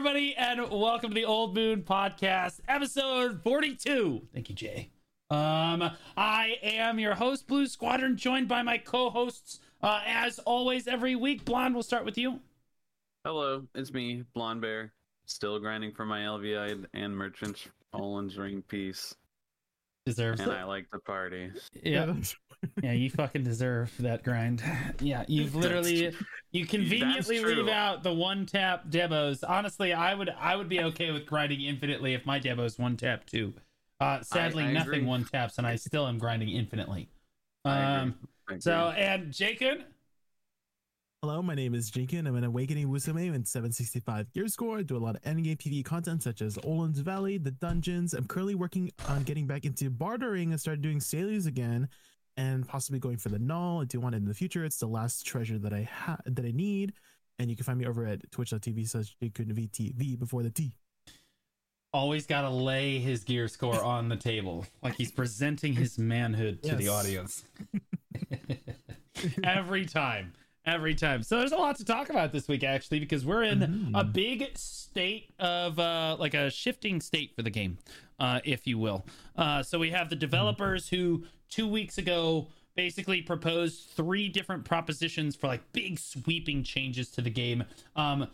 everybody, and welcome to the Old Moon Podcast, episode 42. Thank you, Jay. Um, I am your host, Blue Squadron, joined by my co-hosts, uh, as always, every week. Blonde, we'll start with you. Hello, it's me, Blonde Bear. Still grinding for my LVI and Merchant Olin's Ring piece. Deserves and it. I like the party. Yeah, yeah, you fucking deserve that grind. Yeah, you've literally you conveniently That's leave out the one tap demos. Honestly, I would I would be okay with grinding infinitely if my demos one tap too. Uh, sadly, I nothing agree. one taps, and I still am grinding infinitely. I agree. Um, I agree. so and Jacob, Hello, my name is Jaykun. I'm an Awakening Wusume in 765 gear score. I do a lot of endgame PvE content such as Oluun's Valley, the dungeons. I'm currently working on getting back into bartering and start doing sales again and possibly going for the null. I do want it in the future. It's the last treasure that I ha- that I need. And you can find me over at twitch.tv slash VTV before the T. always got to lay his gear score on the table, like he's presenting his manhood to the audience. every time, every time. So there's a lot to talk about this week, actually, because we're in Mhm. a big state of uh, like a shifting state for the game, uh, if you will. Uh, so we have the developers who two weeks ago basically proposed three different propositions for like big sweeping changes to the game. Um,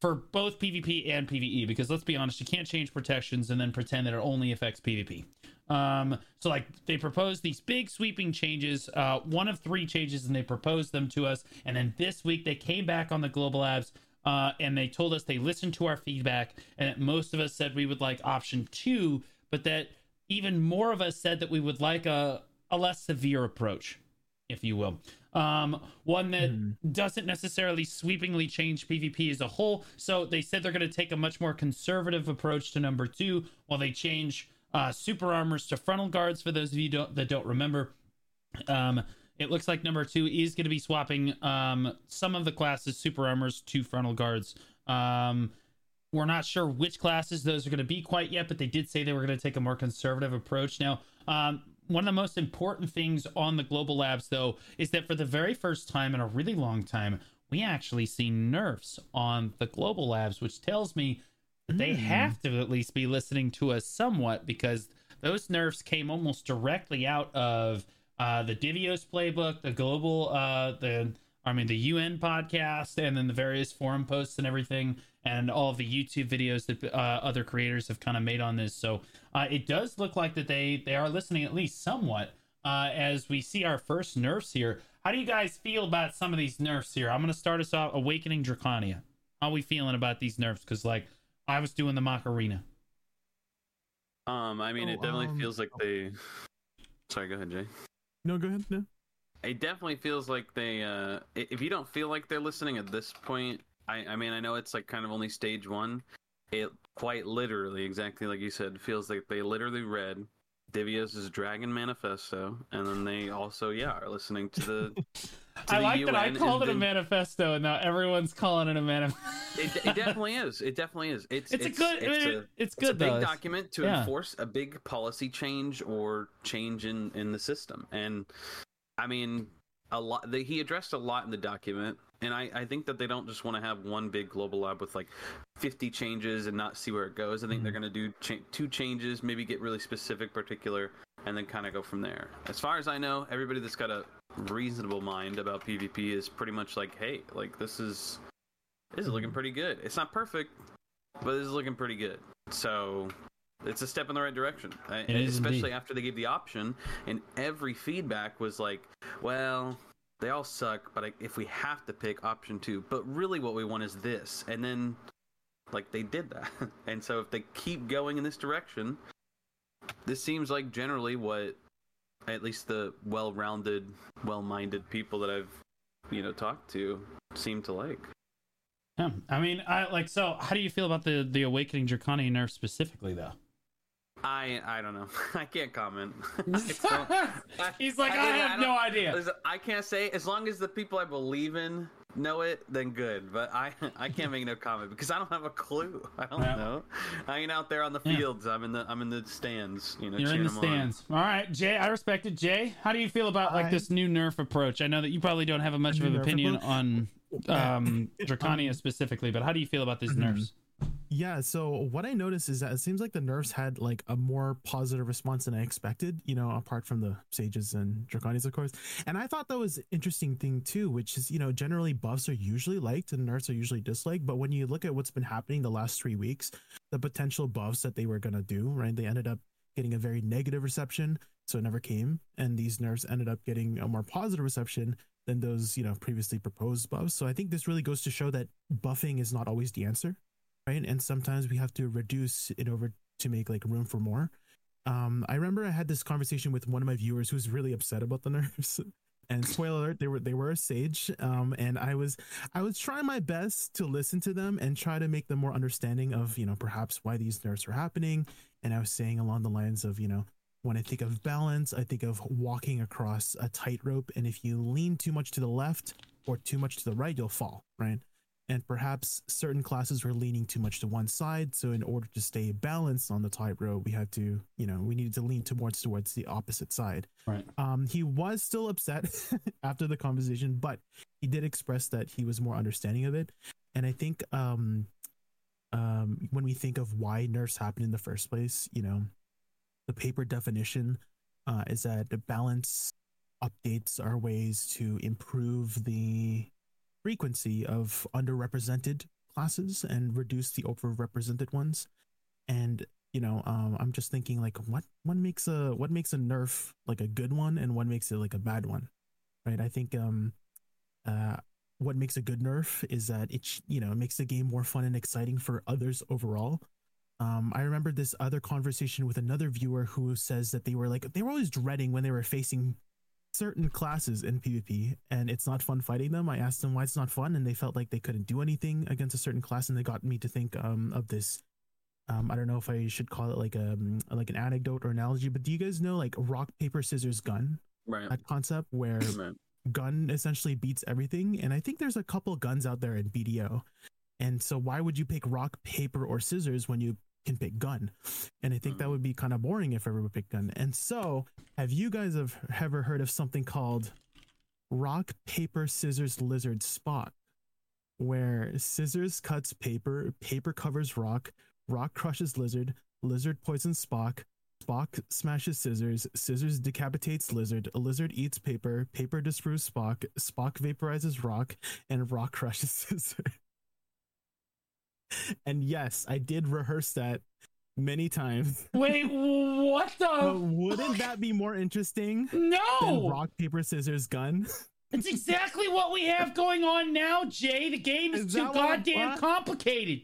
for both PvP and PvE, because let's be honest, you can't change protections and then pretend that it only affects PvP. Um, so like they proposed these big sweeping changes, uh, one of three changes, and they proposed them to us. And then this week they came back on the Global Labs uh, and they told us they listened to our feedback, and that most of us said we would like option two, but that even more of us said that we would like a a less severe approach, if you will. Um, one that Hmm. doesn't necessarily sweepingly change PvP as a whole. So they said they're going to take a much more conservative approach to number two, while they change uh, super armors to frontal guards. For those of you don't, that don't remember, um, it looks like number two is going to be swapping um, some of the classes super armors to frontal guards. Um, we're not sure which classes those are going to be quite yet, but they did say they were going to take a more conservative approach. Now, um, one of the most important things on the global labs, though, is that for the very first time in a really long time, we actually see nerfs on the global labs, which tells me they Hmm. have to at least be listening to us somewhat because those nerfs came almost directly out of uh, the Divios playbook, the global, uh, the I mean the UN podcast, and then the various forum posts and everything, and all the YouTube videos that uh, other creators have kind of made on this. So uh, it does look like that they they are listening at least somewhat. Uh, as we see our first nerfs here, how do you guys feel about some of these nerfs here? I'm gonna start us off. Awakening Draconia. How are we feeling about these nerfs? Because like I was doing the Macarena. um, I mean, Oh, it definitely um, feels like they. Sorry, go ahead, Jay. No, go ahead. No. It definitely feels like they. Uh, if you don't feel like they're listening at this point, I, I mean, I know it's like kind of only stage one. It quite literally, exactly like you said, feels like they literally read Divios' Dragon Manifesto, and then they also, yeah, are listening to the. I like that I called it a manifesto, and now everyone's calling it a manifesto. It, it definitely is. It definitely is. It's It's, a good. It's, a, it's it's good a big though. It's- document to yeah. enforce a big policy change or change in in the system. And I mean, a lot. They, he addressed a lot in the document, and I I think that they don't just want to have one big global lab with like 50 changes and not see where it goes. I think they're Mm-hmm. going to do cha- two changes, maybe get really specific, particular, and then kind of go from there. As far as I know, everybody that's got a reasonable mind about PvP is pretty much like, hey, like this is this is looking mm-hmm. pretty good. It's not perfect, but this is looking pretty good. So it's a step in the right direction. It especially indeed. after they gave the option, and every feedback was like, well. They all suck, but if we have to pick option two, but really what we want is this, and then like they did that, and so if they keep going in this direction, this seems like generally what at least the well-rounded, well-minded people that I've you know talked to seem to like. Yeah, I mean, I like. So, how do you feel about the the awakening Draconia nerf specifically, though? I I don't know. I can't comment. I He's like, I, I- I have no idea. I can't say as long as the people I believe in know it, then good. But I I can't make no comment because I don't have a clue. I don't Yeah. know. I ain't out there on the Yeah. fields. I'm in the I'm in the stands. You know, You're in the the 'em on. stands. All right, Jay. I respect it. Jay, how do you feel about like I- this new nerf approach? I know that you probably don't have a much of an opinion approach? on um Draconia specifically, but how do you feel about these Mhm. nerfs? Yeah, so what I noticed is that it seems like the nerfs had like a more positive response than I expected, you know, apart from the sages and draconians, of course. And I thought that was an interesting thing too, which is, you know, generally buffs are usually liked and nerfs are usually disliked. But when you look at what's been happening the last three weeks, the potential buffs that they were gonna do, right? They ended up getting a very negative reception, so it never came. And these nerfs ended up getting a more positive reception than those, you know, previously proposed buffs. So I think this really goes to show that buffing is not always the answer right? And sometimes we have to reduce in order to make like room for more. Um, I remember I had this conversation with one of my viewers who's really upset about the nerfs. And spoiler alert, they were they were a sage. Um, and I was I was trying my best to listen to them and try to make them more understanding of you know perhaps why these nerfs are happening. And I was saying along the lines of you know when I think of balance, I think of walking across a tightrope, and if you lean too much to the left or too much to the right, you'll fall, right? And perhaps certain classes were leaning too much to one side. So in order to stay balanced on the tightrope, we had to, you know, we needed to lean towards towards the opposite side. Right. Um, he was still upset after the conversation, but he did express that he was more understanding of it. And I think um, um, when we think of why nerfs happen in the first place, you know, the paper definition uh, is that the balance updates are ways to improve the frequency of underrepresented classes and reduce the overrepresented ones. And you know, um, I'm just thinking like, what what makes a what makes a nerf like a good one, and what makes it like a bad one, right? I think um, uh, what makes a good nerf is that it you know makes the game more fun and exciting for others overall. Um, I remember this other conversation with another viewer who says that they were like they were always dreading when they were facing certain classes in PvP and it's not fun fighting them. I asked them why it's not fun and they felt like they couldn't do anything against a certain class and they got me to think um, of this um, I don't know if I should call it like a um, like an anecdote or analogy, but do you guys know like rock paper scissors gun? Right. That concept where Right. gun essentially beats everything and I think there's a couple guns out there in BDO. And so why would you pick rock paper or scissors when you can pick gun. And I think that Mhm. would be kind of boring if everyone picked gun. And so, have you guys have ever heard of something called rock paper scissors lizard Spock? where scissors cuts paper, paper covers rock, rock crushes lizard, lizard poisons Spock. Spock smashes scissors, scissors decapitates lizard, lizard eats paper, paper disproves Spock, Spock vaporizes rock, and rock crushes scissor. And yes, I did rehearse that many times. Wait, what But the? wouldn't that be more interesting than No! rock, paper, scissors, gun? It's exactly what we have going on now, Jay. The game is, Is too goddamn complicated.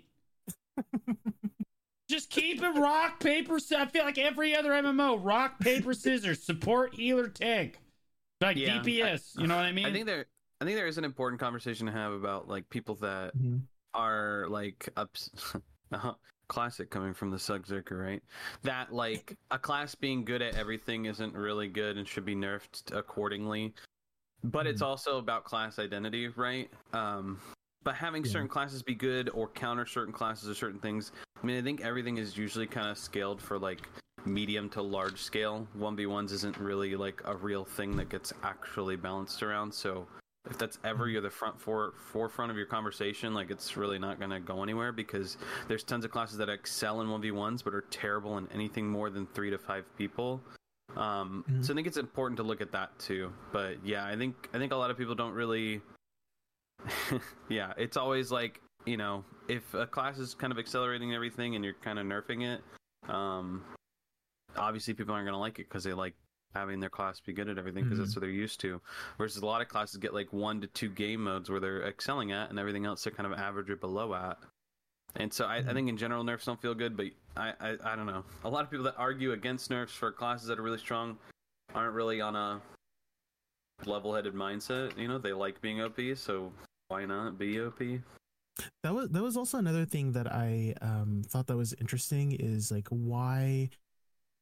Just keep it rock, paper, I feel like every other MMO. Rock, paper, scissors. Support, healer, tank. Like Yeah, DPS. you know what I mean? I think there I think there is an important conversation to have about like people that Mhm. Are like ups uh classic coming from the Sugzerker, right? That like a class being good at everything isn't really good and should be nerfed accordingly. But it's Mhm. also about class identity, right? Um but having Yeah. certain classes be good or counter certain classes or certain things, I mean I think everything is usually kind of scaled for like medium to large scale. 1v1s isn't really like a real thing that gets actually balanced around, so if that's ever you're the front for forefront of your conversation, like it's really not going to go anywhere because there's tons of classes that excel in 1v1s but are terrible in anything more than 3 to 5 people. Um Mhm. so I think it's important to look at that too. But yeah, I think I think a lot of people don't really yeah, it's always like, you know, if a class is kind of accelerating everything and you're kind of nerfing it, um obviously people aren't going to like it cuz they like having their class be good at everything because that's what they're used to. Versus a lot of classes get like one to two game modes where they're excelling at, and everything else they're kind of average or below at. And so I, I Mhm. think in general nerfs don't feel good, but I, I I don't know. A lot of people that argue against nerfs for classes that are really strong aren't really on a level-headed mindset. You know, they like being OP, so why not be OP? That was that was also another thing that I um, thought that was interesting is like why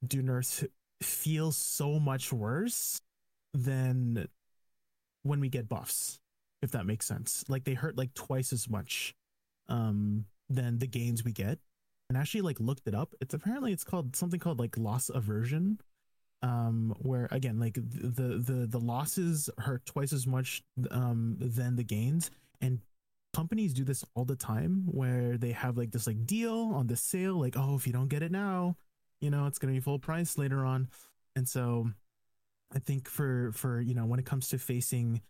do nerfs feel so much worse than when we get buffs, if that makes sense. Like they hurt like twice as much um, than the gains we get. And actually like looked it up. It's apparently it's called something called like loss aversion. Um, where again, like the the the losses hurt twice as much um than the gains. And companies do this all the time where they have like this like deal on the sale like oh if you don't get it now you know it's going to be full price later on and so i think for for you know when it comes to facing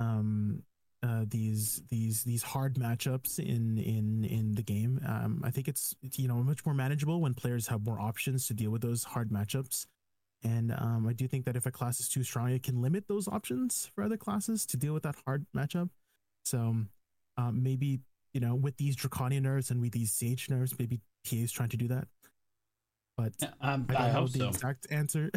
um uh, these these these hard matchups in in in the game. Um, I think it's, you know much more manageable when players have more options to deal with those hard matchups. And um, I do think that if a class is too strong, it can limit those options for other classes to deal with that hard matchup. So um, maybe you know with these draconian nerfs and with these sage nerfs, maybe TA is trying to do that. But um, I, I, hope the so. exact answer.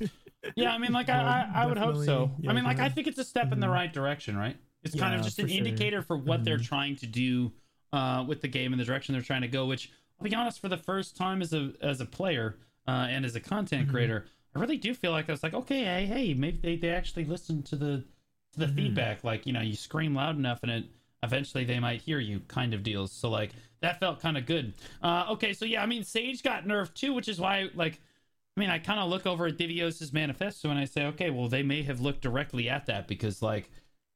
yeah, I mean, like I, I, I would hope so. Yeah, I mean, like I think it's a step in the Mhm. right direction, right? It's kind of Yeah, just for an sure. indicator for what they're Mhm. trying to do uh, with the game and the direction they're trying to go. Which I'll be honest, for the first time as a as a player uh, and as a content Mhm. creator, I really do feel like I was like, okay, hey, hey, maybe they, they actually listened to the to the Mhm. feedback. Like you know, you scream loud enough, and it eventually they might hear you. Kind of deals. So like that felt kind of good. Uh, okay, so yeah, I mean, Sage got nerfed too, which is why like. I mean, I kind of look over at Divios's manifesto and I say, okay, well, they may have looked directly at that because, like,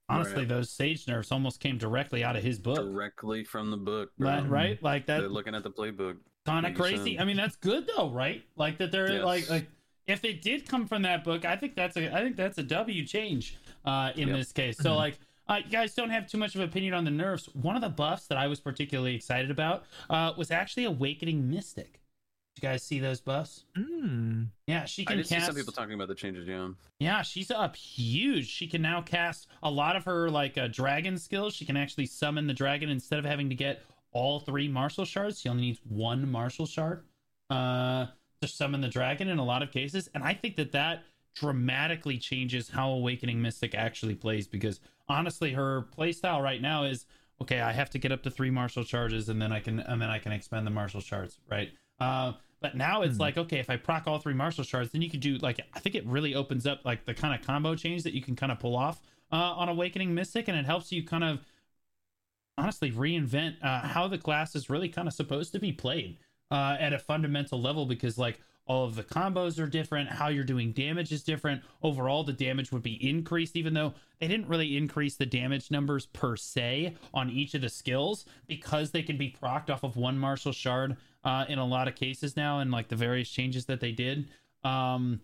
honestly, Right. those sage nerfs almost came directly out of his book, Directly from the book, right? right? Like They're that, looking at the playbook. kind of crazy. sense. I mean, that's good though, right? Like that they're Yes. like, like if it did come from that book, I think that's a, I think that's a W change uh, in Yep. this case. So Mhm. like. Uh, you guys don't have too much of an opinion on the nerfs. One of the buffs that I was particularly excited about uh, was actually Awakening Mystic. Did you guys see those buffs? Mm. Yeah, she can I can did see some people talking about the changes, yeah. Yeah, she's up huge. She can now cast a lot of her like uh, dragon skills. She can actually summon the dragon instead of having to get all three martial shards. She only needs one martial shard uh, to summon the dragon in a lot of cases. And I think that that dramatically changes how Awakening Mystic actually plays because honestly, her playstyle right now is okay. I have to get up to three martial charges and then I can and then I can expend the martial shards, right? Uh, but now it's Hmm. like okay, if I proc all three martial shards, then you can do like I think it really opens up like the kind of combo change that you can kind of pull off uh, on Awakening Mystic, and it helps you kind of honestly reinvent uh, how the class is really kind of supposed to be played uh, at a fundamental level because like all of the combos are different how you're doing damage is different. Overall the damage would be increased even though they didn't really increase the damage numbers per se on each of the skills because they can be procced off of one martial shard uh, in a lot of cases now and like the various changes that they did. Um,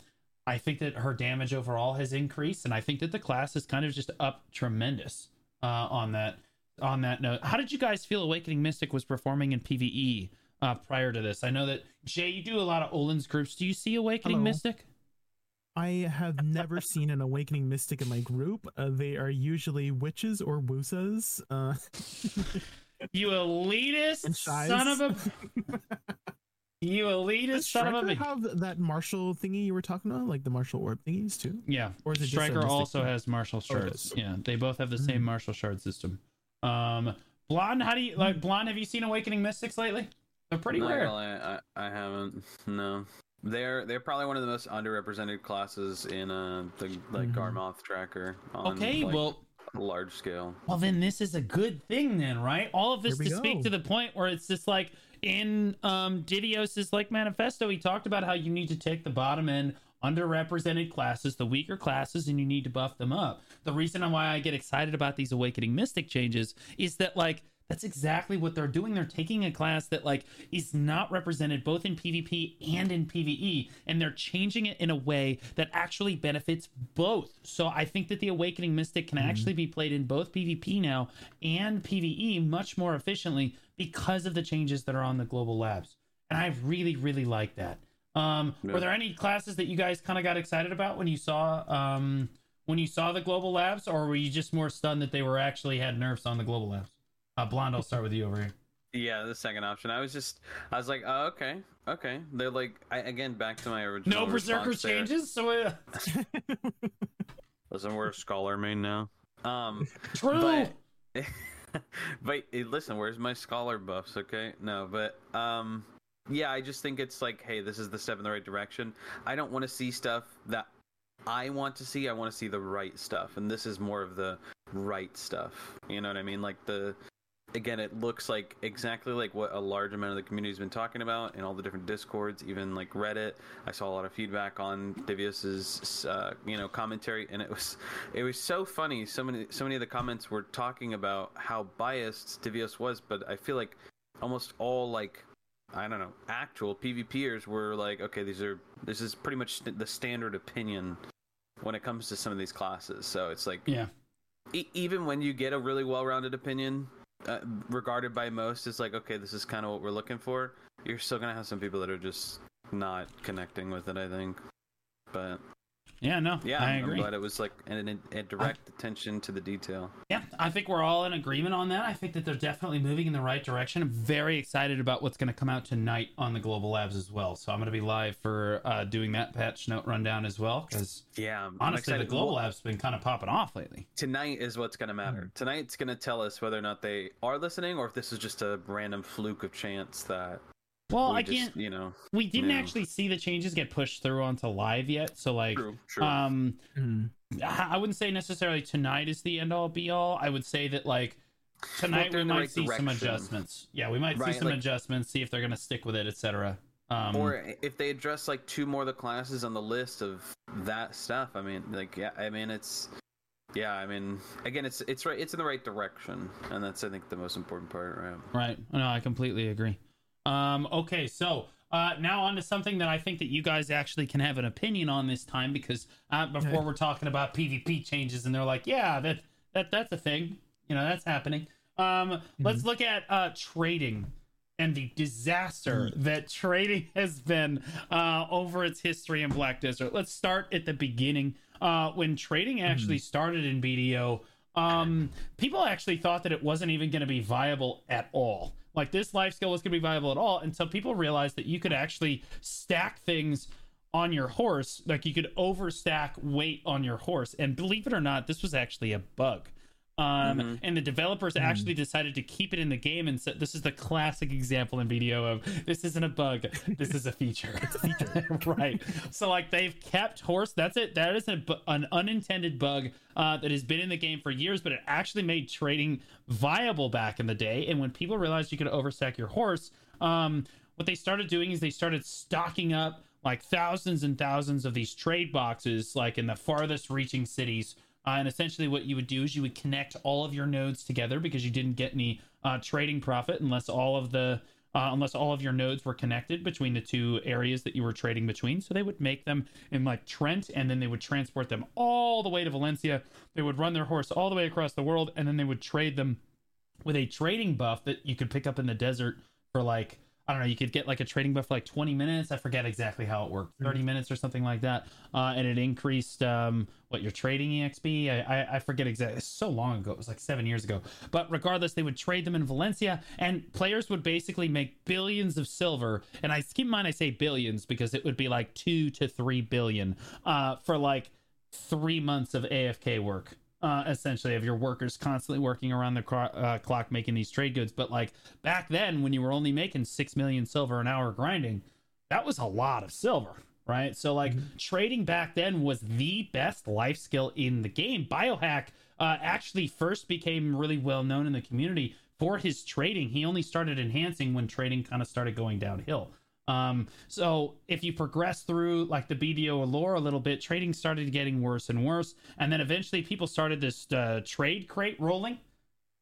i think that her damage overall has increased and i think that the class is kind of just up tremendous uh, on that on that note, how did you guys feel Awakening Mystic was performing in PvE uh, prior to this? I know that Jay, you do a lot of Oluun's groups. Do you see Awakening Hello. Mystic? I have never seen an awakening mystic in my group. Uh, they are usually witches or woosas. Uh, You elitist son of a you elitist son of a have that martial thingy you were talking about, like the martial orb thingies too? Yeah, Or is it Striker also thing? has martial Oh, shards. does. yeah, they both have the same Mhm. martial shard system. Um, Blonde, how do you like Mm. Blonde? Have you seen Awakening Mystics lately? They're pretty Not rare. gonna lie, I, I haven't. No. They're they're probably one of the most underrepresented classes in uh the like Mhm. Garmoth tracker on Okay, like, well, large scale. Well, then this is a good thing, then, right? All of this Here we to speak to the point where it's just like in um Didios's like manifesto, he talked about how you need to take the bottom end underrepresented classes, the weaker classes, and you need to buff them up. The reason why I get excited about these Awakening Mystic changes is that like that's exactly what they're doing. They're taking a class that like is not represented both in PvP and in PvE, and they're changing it in a way that actually benefits both. So I think that the Awakening Mystic can actually be played in both PvP now and PvE much more efficiently because of the changes that are on the global labs. And I really, really like that. Um, Yeah. Were there any classes that you guys kind of got excited about when you saw um, when you saw the global labs, or were you just more stunned that they were actually had nerfs on the global labs? Uh, Blonde, I'll start with you over here. Yeah, the second option. I was just I was like, oh, okay, okay. They're like I, again back to my original. No berserker changes, so uh, Listen, we're a scholar main now. Um, true. but but eh, listen, where's my scholar buffs? Okay, no, but um, yeah, I just think it's like, hey, this is the step in the right direction. I don't want to see stuff that I want to see. I want to see the right stuff, and this is more of the right stuff. You know what I mean? Like the again, it looks like exactly like what a large amount of the community's been talking about in all the different discords, even like Reddit. I saw a lot of feedback on Divious's, uh, you know, commentary, and it was it was so funny. So many so many of the comments were talking about how biased Divius was, but I feel like almost all like I don't know actual PvPers were like, okay, these are this is pretty much the standard opinion when it comes to some of these classes. So it's like Yeah. e- even when you get a really well-rounded opinion uh, regarded by most it's like okay this is kind of what we're looking for. You're still gonna have some people that are just not connecting with it i think. But Yeah, no, yeah I agree. But it was like an, a direct attention to the detail Yeah, I think we're all in agreement on that. I think that they're definitely moving in the right direction. I'm very excited about what's going to come out tonight on the Global Labs as well. So I'm going to be live for uh, doing that patch note rundown as well because yeah I'm honestly, the. Global Labs been kind of popping off lately. tonight is what's gonna matter tonight's gonna tell us whether or not they are listening or if this is just a random fluke of chance that Well, we I just, can't. you know We didn't yeah. actually see the changes get pushed through onto live yet. So like, true true um, Mhm. I I wouldn't say necessarily tonight is the end all be all. I would say that like tonight we might right see some adjustments. Yeah, we might see some like- adjustments, see if they're going to stick with it, etc. Um, or if they address like two more of the classes on the list of that stuff i mean like yeah i mean it's yeah i mean again it's it's right it's in the right direction and that's i think the most important part right Right. No, I completely agree. Um, okay, so uh, now on to something that I think that you guys actually can have an opinion on this time because uh, before we're talking about PvP changes and they're like, yeah, that that that's a thing, you know, that's happening. Um, Let's look at uh, trading and the disaster that trading has been uh, over its history in Black Desert. Let's start at the beginning. Uh, when trading actually started in BDO, um, people actually thought that it wasn't even going to be viable at all. Like this life skill was going to be viable at all until people realized that you could actually stack things on your horse. Like you could overstack weight on your horse. And believe it or not, this was actually a bug. Um, and the developers actually decided to keep it in the game and said this is the classic example in video of this isn't a bug, this is a feature. it's a feature, right? So like they've kept horse. That's it. That is a, an unintended bug uh, that has been in the game for years, but it actually made trading viable back in the day. And when people realized you could overstack your horse, um, what they started doing is they started stocking up like thousands and thousands of these trade boxes, like in the farthest reaching cities. Uh, and essentially, what you would do is you would connect all of your nodes together because you didn't get any uh, trading profit unless all of the uh, unless all of your nodes were connected between the two areas that you were trading between. So they would make them in like Trent, and then they would transport them all the way to Valencia. They would run their horse all the way across the world, and then they would trade them with a trading buff that you could pick up in the desert for like I don't know, you could get like a trading buff for like 20 minutes. I forget exactly how it worked, 30 minutes or something like that. Uh, and it increased um, what your trading exp. I, I I forget exactly. It's so long ago. It was like seven years ago. But regardless, they would trade them in Valencia, and players would basically make billions of silver. And I keep in mind I say billions because it would be like two to three billion uh, for like three months of AFK work uh, essentially of your workers constantly working around the cro- uh, clock making these trade goods. But like back then, when you were only making six million silver an hour grinding, that was a lot of silver, right? So like trading back then was the best life skill in the game. Biohack uh, actually first became really well known in the community for his trading. He only started enhancing when trading kind of started going downhill. Um, so if you progress through like the BDO lore a little bit, trading started getting worse and worse, and then eventually people started this uh, trade crate rolling,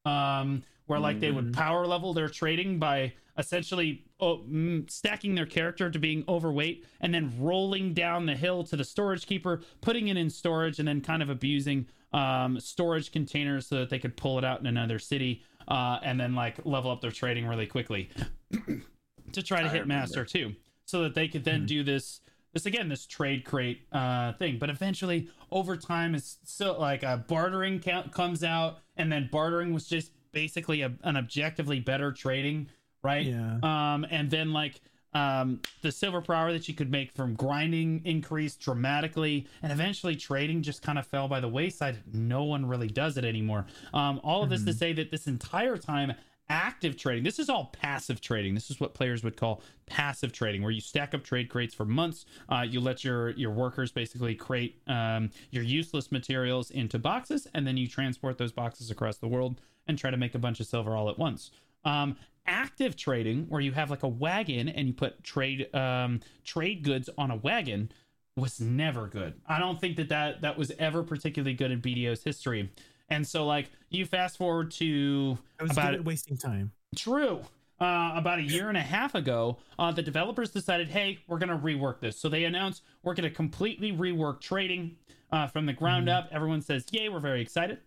um, where like they would power level their trading by essentially oh, mm, stacking their character to being overweight, and then rolling down the hill to the storage keeper, putting it in storage, and then kind of abusing um, storage containers so that they could pull it out in another city, uh, and then like level up their trading really quickly to try to I hit remember. master too, so that they could then do this this again this trade crate uh thing. But eventually, over time, is so like a bartering count comes out, and then bartering was just basically a, an objectively better trading, right? Yeah. Um, and then like um the silver per hour that you could make from grinding increased dramatically and eventually trading just kind of fell by the wayside no one really does it anymore um all of this to say that this entire time active trading this is all passive trading this is what players would call passive trading where you stack up trade crates for months uh, you let your your workers basically create um, your useless materials into boxes and then you transport those boxes across the world and try to make a bunch of silver all at once. Um, active trading, where you have like a wagon and you put trade um, trade goods on a wagon, was never good. I don't think that, that that was ever particularly good in BDO's history. And so, like, you fast forward to I was about wasting time. True. Uh, about a year and a half ago, uh, the developers decided, hey, we're going to rework this. So they announced we're going to completely rework trading uh, from the ground Mhm. up. Everyone says, yay, we're very excited.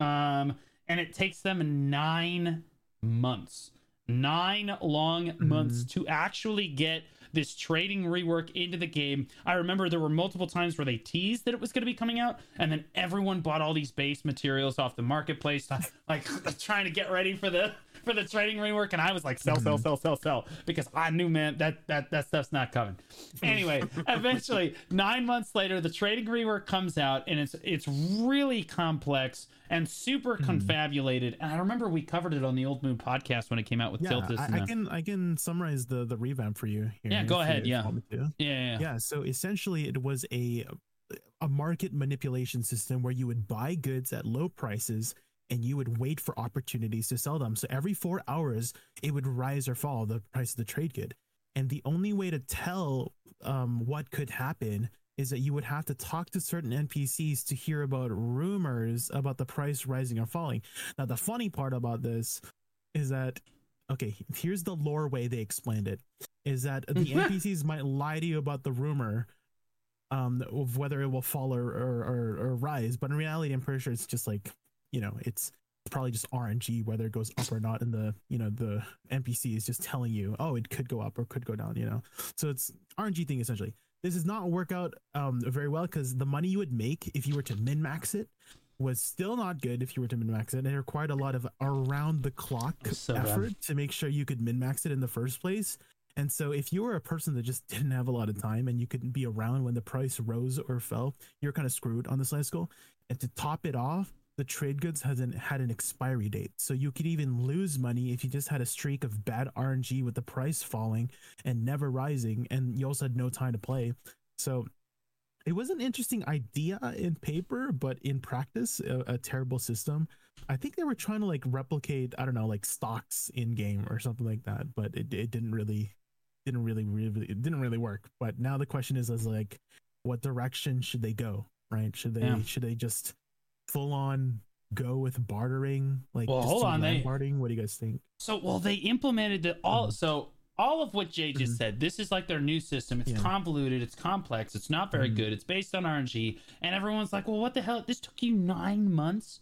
Um, and it takes them nine months, nine long months to actually get this trading rework into the game. I remember there were multiple times where they teased that it was going to be coming out, and then everyone bought all these base materials off the marketplace, like trying to get ready for the for the trading rework. And I was like, sell, sell, mm-hmm. sell, sell, sell, because I knew, man, that that that stuff's not coming. Anyway, eventually, nine months later, the trading rework comes out, and it's it's really complex and super mm-hmm. confabulated. And I remember we covered it on the Old Moon podcast when it came out with Yeah, Tiltus. I, I can I can summarize the the revamp for you. Here Yeah, go ahead, yeah. want me to. yeah, yeah, yeah. yeah so essentially it was a a market manipulation system where you would buy goods at low prices and you would wait for opportunities to sell them. So every four hours it would rise or fall the price of the trade good. And the only way to tell um, what could happen is that you would have to talk to certain npcs to hear about rumors about the price rising or falling. Now the funny part about this is that okay here's the lore way they explained it is that the npcs might lie to you about the rumor um of whether it will fall or or, or, or rise. But in reality i'm pretty sure it's just like you know it's probably just rng whether it goes up or not and the you know the npc is just telling you oh it could go up or could go down you know so it's rng thing essentially this does not work out um very well because the money you would make if you were to min max it was still not good if you were to min max it. And it required a lot of around the clock So bad. effort to make sure you could min max it in the first place. And so if you were a person that just didn't have a lot of time and you couldn't be around when the price rose or fell, you're kind of screwed on this life school. And to top it off, the trade goods hasn't had an expiry date. So you could even lose money if you just had a streak of bad RNG with the price falling and never rising. And you also had no time to play. So it was an interesting idea in paper, but in practice, a, a terrible system. I think they were trying to like replicate, I don't know, like stocks in game or something like that, but it, it didn't really, didn't really, really, it didn't really work. But now the question is, is like, what direction should they go? Right? Should they, Yeah. should they just full on go with bartering? Like, Well, just hold do on, they- bartering? What do you guys think? So, well, they implemented the all. Mhm. So, all of what Jay just Mhm. said, this is like their new system. It's Yeah. convoluted. It's complex. It's not very Mhm. good. It's based on RNG, and everyone's like, "Well, what the hell? This took you nine months.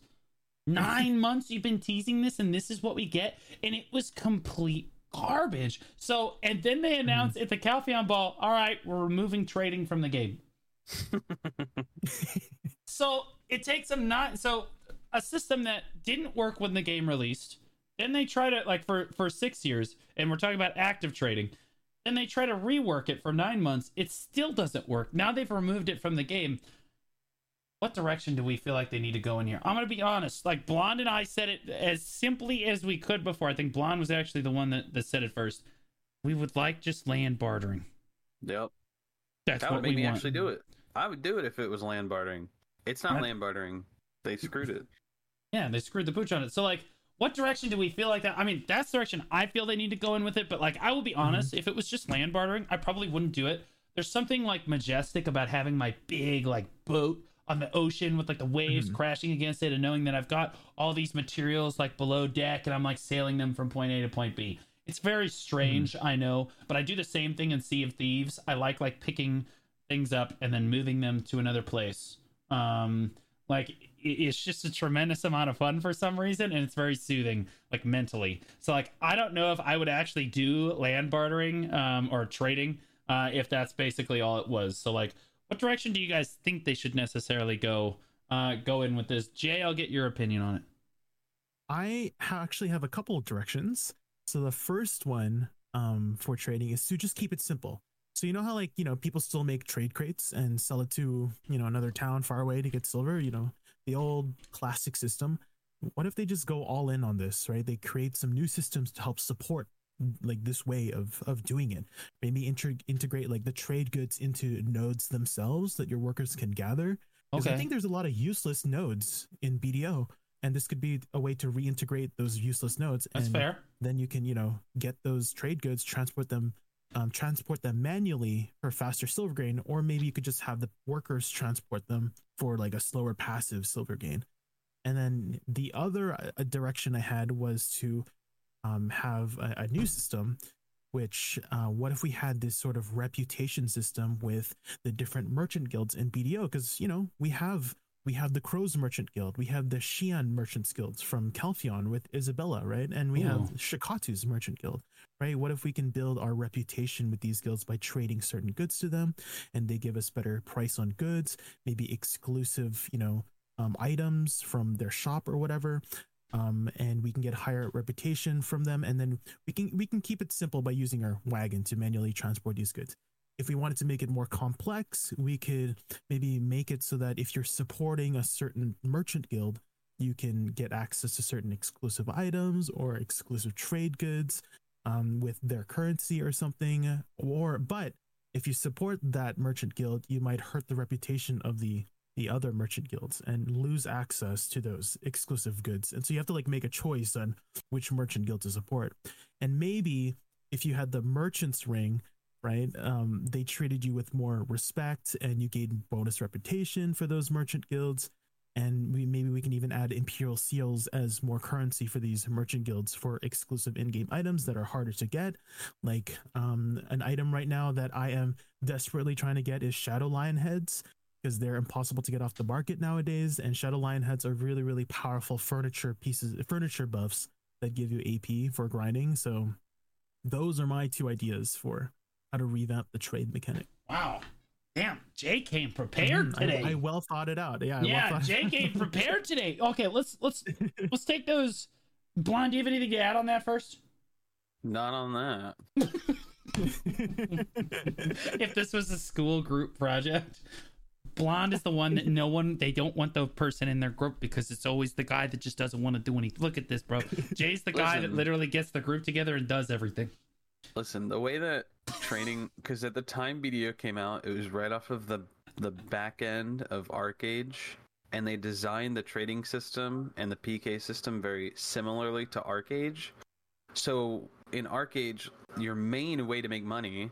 Nine months you've been teasing this, and this is what we get." And it was complete garbage. So, and then they announced at the Calpheon Ball, "All right, we're removing trading from the game." so it takes them not so a system that didn't work when the game released then they try to like for for six years and we're talking about active trading then they try to rework it for nine months it still doesn't work. Now they've removed it from the game. What direction do we feel like they need to go in here? I'm gonna be honest like blonde and i said it as simply as we could before. I think blonde was actually the one that, that said it first. We would like just land bartering. Yep. that's That what would make we me want. actually do it. I would do it if it was land bartering. It's not Right. land bartering. They screwed it. Yeah, they screwed the pooch on it. So like, what direction do we feel like that? I mean, that's the direction I feel they need to go in with it. But like, I will be honest, if it was just land bartering, I probably wouldn't do it. There's something like majestic about having my big like boat on the ocean with like the waves Mhm. crashing against it and knowing that I've got all these materials like below deck and I'm like sailing them from point A to point B. It's very strange, I know, but I do the same thing in Sea of Thieves. I like like picking things up and then moving them to another place. Um like it's just a tremendous amount of fun for some reason and it's very soothing like mentally. So like I don't know if I would actually do land bartering um or trading uh if that's basically all it was. So like what direction do you guys think they should necessarily go uh go in with this? Jay, I'll get your opinion on it. I actually have a couple of directions. So the first one um, for trading is to just keep it simple. So you know how like you know people still make trade crates and sell it to you know another town far away to get silver. You know the old classic system. What if they just go all in on this? Right? They create some new systems to help support like this way of of doing it. Maybe inter- integrate like the trade goods into nodes themselves that your workers can gather. Because I think there's a lot of useless nodes in BDO and this could be a way to reintegrate those useless nodes. That's and fair. Then you can, you know, get those trade goods, transport them, um, transport them manually for faster silver gain, or maybe you could just have the workers transport them for like a slower passive silver gain. And then the other uh, direction I had was to um, have a, a new system which uh, what if we had this sort of reputation system with the different merchant guilds in BDO? Because you know we have we have the Crows Merchant Guild, we have the Xi'an Merchants Guilds from Calpheon with Isabella, right? And we have Shakatu's Merchant Guild, right? What if we can build our reputation with these guilds by trading certain goods to them, and they give us better price on goods, maybe exclusive, you know, um, items from their shop or whatever um, and we can get higher reputation from them and then we can we can keep it simple by using our wagon to manually transport these goods if we wanted to make it more complex we could maybe make it so that if you're supporting a certain merchant guild you can get access to certain exclusive items or exclusive trade goods um, with their currency or something or but if you support that merchant guild you might hurt the reputation of the the other merchant guilds and lose access to those exclusive goods. And so you have to like make a choice on which merchant guild to support. And maybe if you had the merchant's ring, right, um, they treated you with more respect and you gained bonus reputation for those merchant guilds. And we, maybe we can even add imperial seals as more currency for these merchant guilds for exclusive in-game items that are harder to get. Like um, an item right now that I am desperately trying to get is Shadow Lion heads because they're impossible to get off the market nowadays. And Shadow Lion heads are really, really powerful furniture pieces, furniture buffs that give you AP for grinding. So those are my two ideas for how to revamp the trade mechanic. Wow. Damn, Jay came prepared Mhm. I- today. I, well thought it out. Yeah. I yeah, thought it Jay came prepared today. Okay, let's let's let's take those. Blonde, do you have anything to add on that first? Not on that. if this was a school group project, Blonde is the one that no one they don't want the person in their group because it's always the guy that just doesn't want to do anything. Look at this, bro. Jay's the guy that literally gets the group together and does everything. Listen, the way that training, because at the time BDO came out, it was right off of the the back end of ArcheAge, and they designed the trading system and the PK system very similarly to ArcheAge. So in ArcheAge, your main way to make money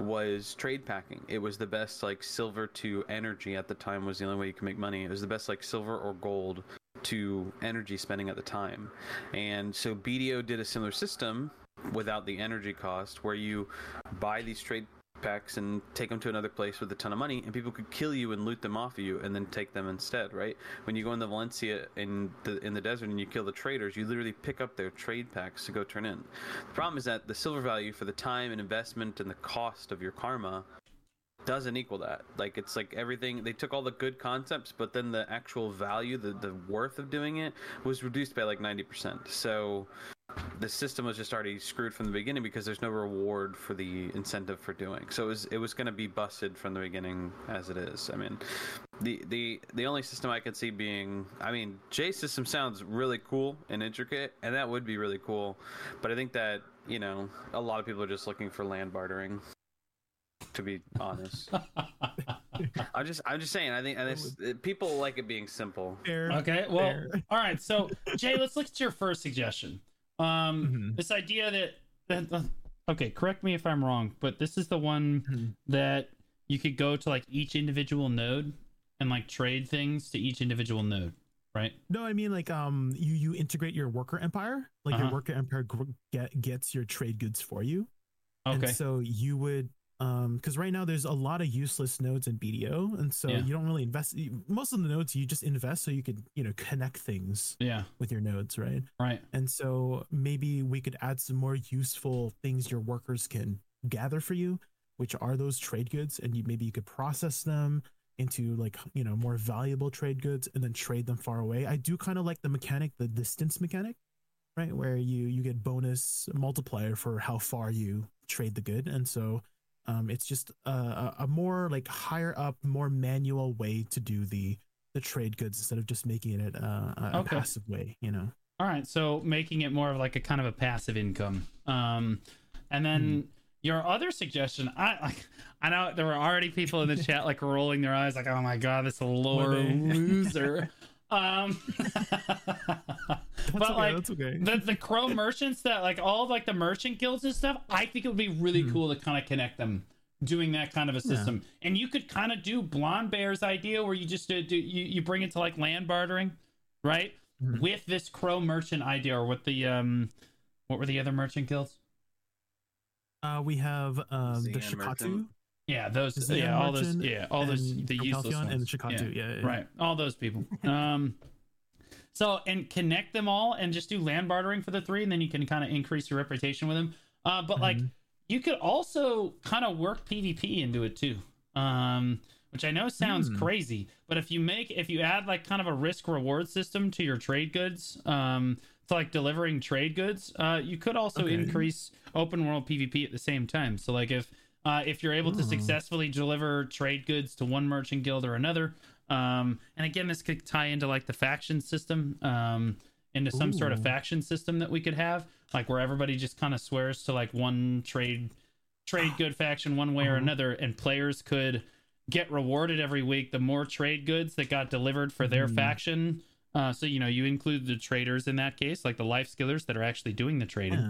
was trade packing. It was the best like silver to energy at the time was the only way you could make money. It was the best like silver or gold to energy spending at the time. And so BDO did a similar system without the energy cost where you buy these trade packs and take them to another place with a ton of money and people could kill you and loot them off of you and then take them instead right? When you go into valencia in the in the desert and you kill the traders you literally pick up their trade packs to go turn in. The problem is that the silver value for the time and investment and the cost of your karma doesn't equal that. Like it's like everything they took all the good concepts but then the actual value the, the worth of doing it was reduced by like 90% so the system was just already screwed from the beginning because there's no reward for the incentive for doing. So it was it was going to be busted from the beginning as it is. I mean, the the the only system I could see being, I mean, J system sounds really cool and intricate, and that would be really cool. But I think that you know a lot of people are just looking for land bartering. To be honest, I'm just I'm just saying. I think and it's, uh, people like it being simple. Fair, Okay, well, fair. all right. So Jay, let's look at your first suggestion. Um, Mhm. this idea that, that uh, okay, correct me if I'm wrong, but this is the one Mhm. that you could go to like each individual node and like trade things to each individual node, right? No, I mean like um you you integrate your worker empire, like Uh-huh. your worker empire gr- get, gets your trade goods for you. Okay. And so you would um because right now there's a lot of useless nodes in BDO, and so Yeah. you don't really invest. Most of the nodes you just invest so you could you know connect things yeah. with your nodes, right? Right. And so maybe we could add some more useful things your workers can gather for you, which are those trade goods, and you maybe you could process them into like you know more valuable trade goods and then trade them far away. I do kind of like the mechanic, the distance mechanic, right, where you you get bonus multiplier for how far you trade the good, and so um, it's just a, a, more like higher up, more manual way to do the the trade goods instead of just making it a, a, Okay. passive way, you know. All right, so making it more of like a kind of a passive income. Um, and then your other suggestion, I like, I know there were already people in the chat like rolling their eyes, like, "Oh my god, this they? loser." Um, That's but okay. like that's okay. the the crow merchants that like all of like the merchant guilds and stuff, I think it would be really Hmm. cool to kind of connect them doing that kind of a system. And you could kind of do Blonde Bear's idea where you just do, do you you bring it to like land bartering, right? Mhm. With this crow merchant idea or with the um what were the other merchant guilds? Uh, we have um, the Xian Shakatu, merchant. Yeah, those yeah, all those yeah, all those the useless ones. and Shakatu. Yeah, yeah, yeah. right all those people um so and connect them all and just do land bartering for the three and then you can kind of increase your reputation with them uh but like Mhm. you could also kind of work pvp into it too um which i know sounds Hmm. crazy but if you make if you add like kind of a risk reward system to your trade goods um to like delivering trade goods uh you could also Okay. increase open world pvp at the same time so like if uh, if you're able to Oh. successfully deliver trade goods to one merchant guild or another um and again this could tie into like the faction system um into some sort of faction system that we could have like where everybody just kind of swears to like one trade trade good faction one way or Uh-huh. another and players could get rewarded every week the more trade goods that got delivered for their Mhm. faction uh so you know you include the traders in that case like the life skillers that are actually doing the trading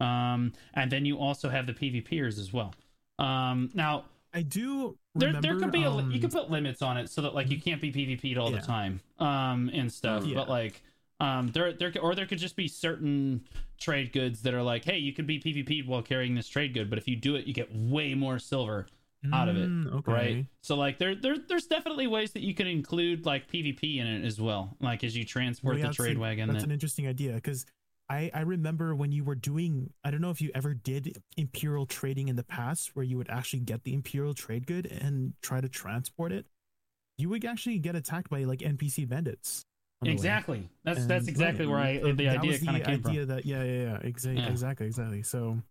Yeah. um and then you also have the pvpers as well um now I do there, remember. there could be a li- you um, could put limits on it so that like you can't be PvP'd all Yeah. the time um and stuff Yeah. but like um there there could- or there could just be certain trade goods that are like hey you could be PvP'd while carrying this trade good but if you do it you get way more silver out of it, mm, okay. right so like there, there there's definitely ways that you can include like PvP in it as well like as you transport Oh, yeah, the trade an- wagon That's that, an interesting idea because I I remember when you were doing. I don't know if you ever did imperial trading in the past, where you would actually get the imperial trade good and try to transport it. You would actually get attacked by like NPC bandits. on the way. exactly that's And- that's exactly where I the idea kind of came idea from That yeah yeah yeah exactly Yeah. exactly exactly. So.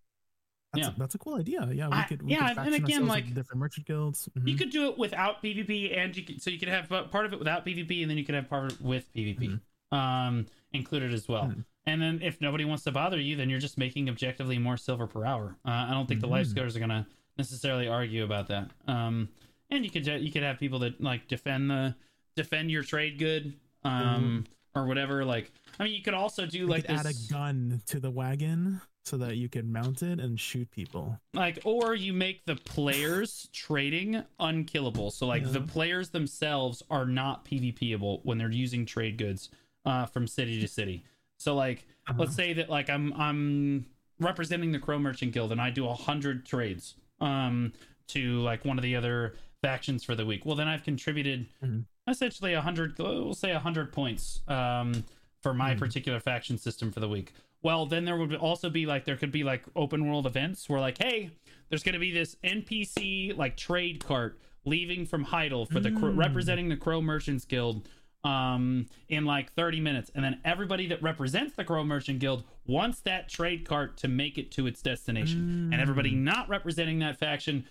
That's, Yeah. a, that's a cool idea. Yeah, we could. We yeah, could and again, like, different merchant guilds. You Mhm. could do it without PvP, and you could so you could have part of it without PvP, and then you could have part of it with PvP um, included as well. Mhm. And then if nobody wants to bother you, then you're just making objectively more silver per hour. Uh, I don't think the life skillers are gonna necessarily argue about that. Um, and you could you could have people that like defend the defend your trade good um, or whatever. Like I mean, you could also do You like could add a gun to the wagon so that you can mount it and shoot people. like or you make the players trading unkillable so like the players themselves are not pvpable when they're using trade goods uh from city to city so like Uh-huh. let's say that like i'm i'm representing the crow merchant guild and i do a hundred trades um to like one of the other factions for the week well then i've contributed Mhm. essentially a hundred we'll say a hundred points um for my Mhm. particular faction system for the week well then there would also be like there could be like open world events where like hey there's going to be this npc like trade cart leaving from heidel for the Mm. representing the crow merchants guild um in like 30 minutes and then everybody that represents the crow merchant guild wants that trade cart to make it to its destination and everybody Mm. not representing that faction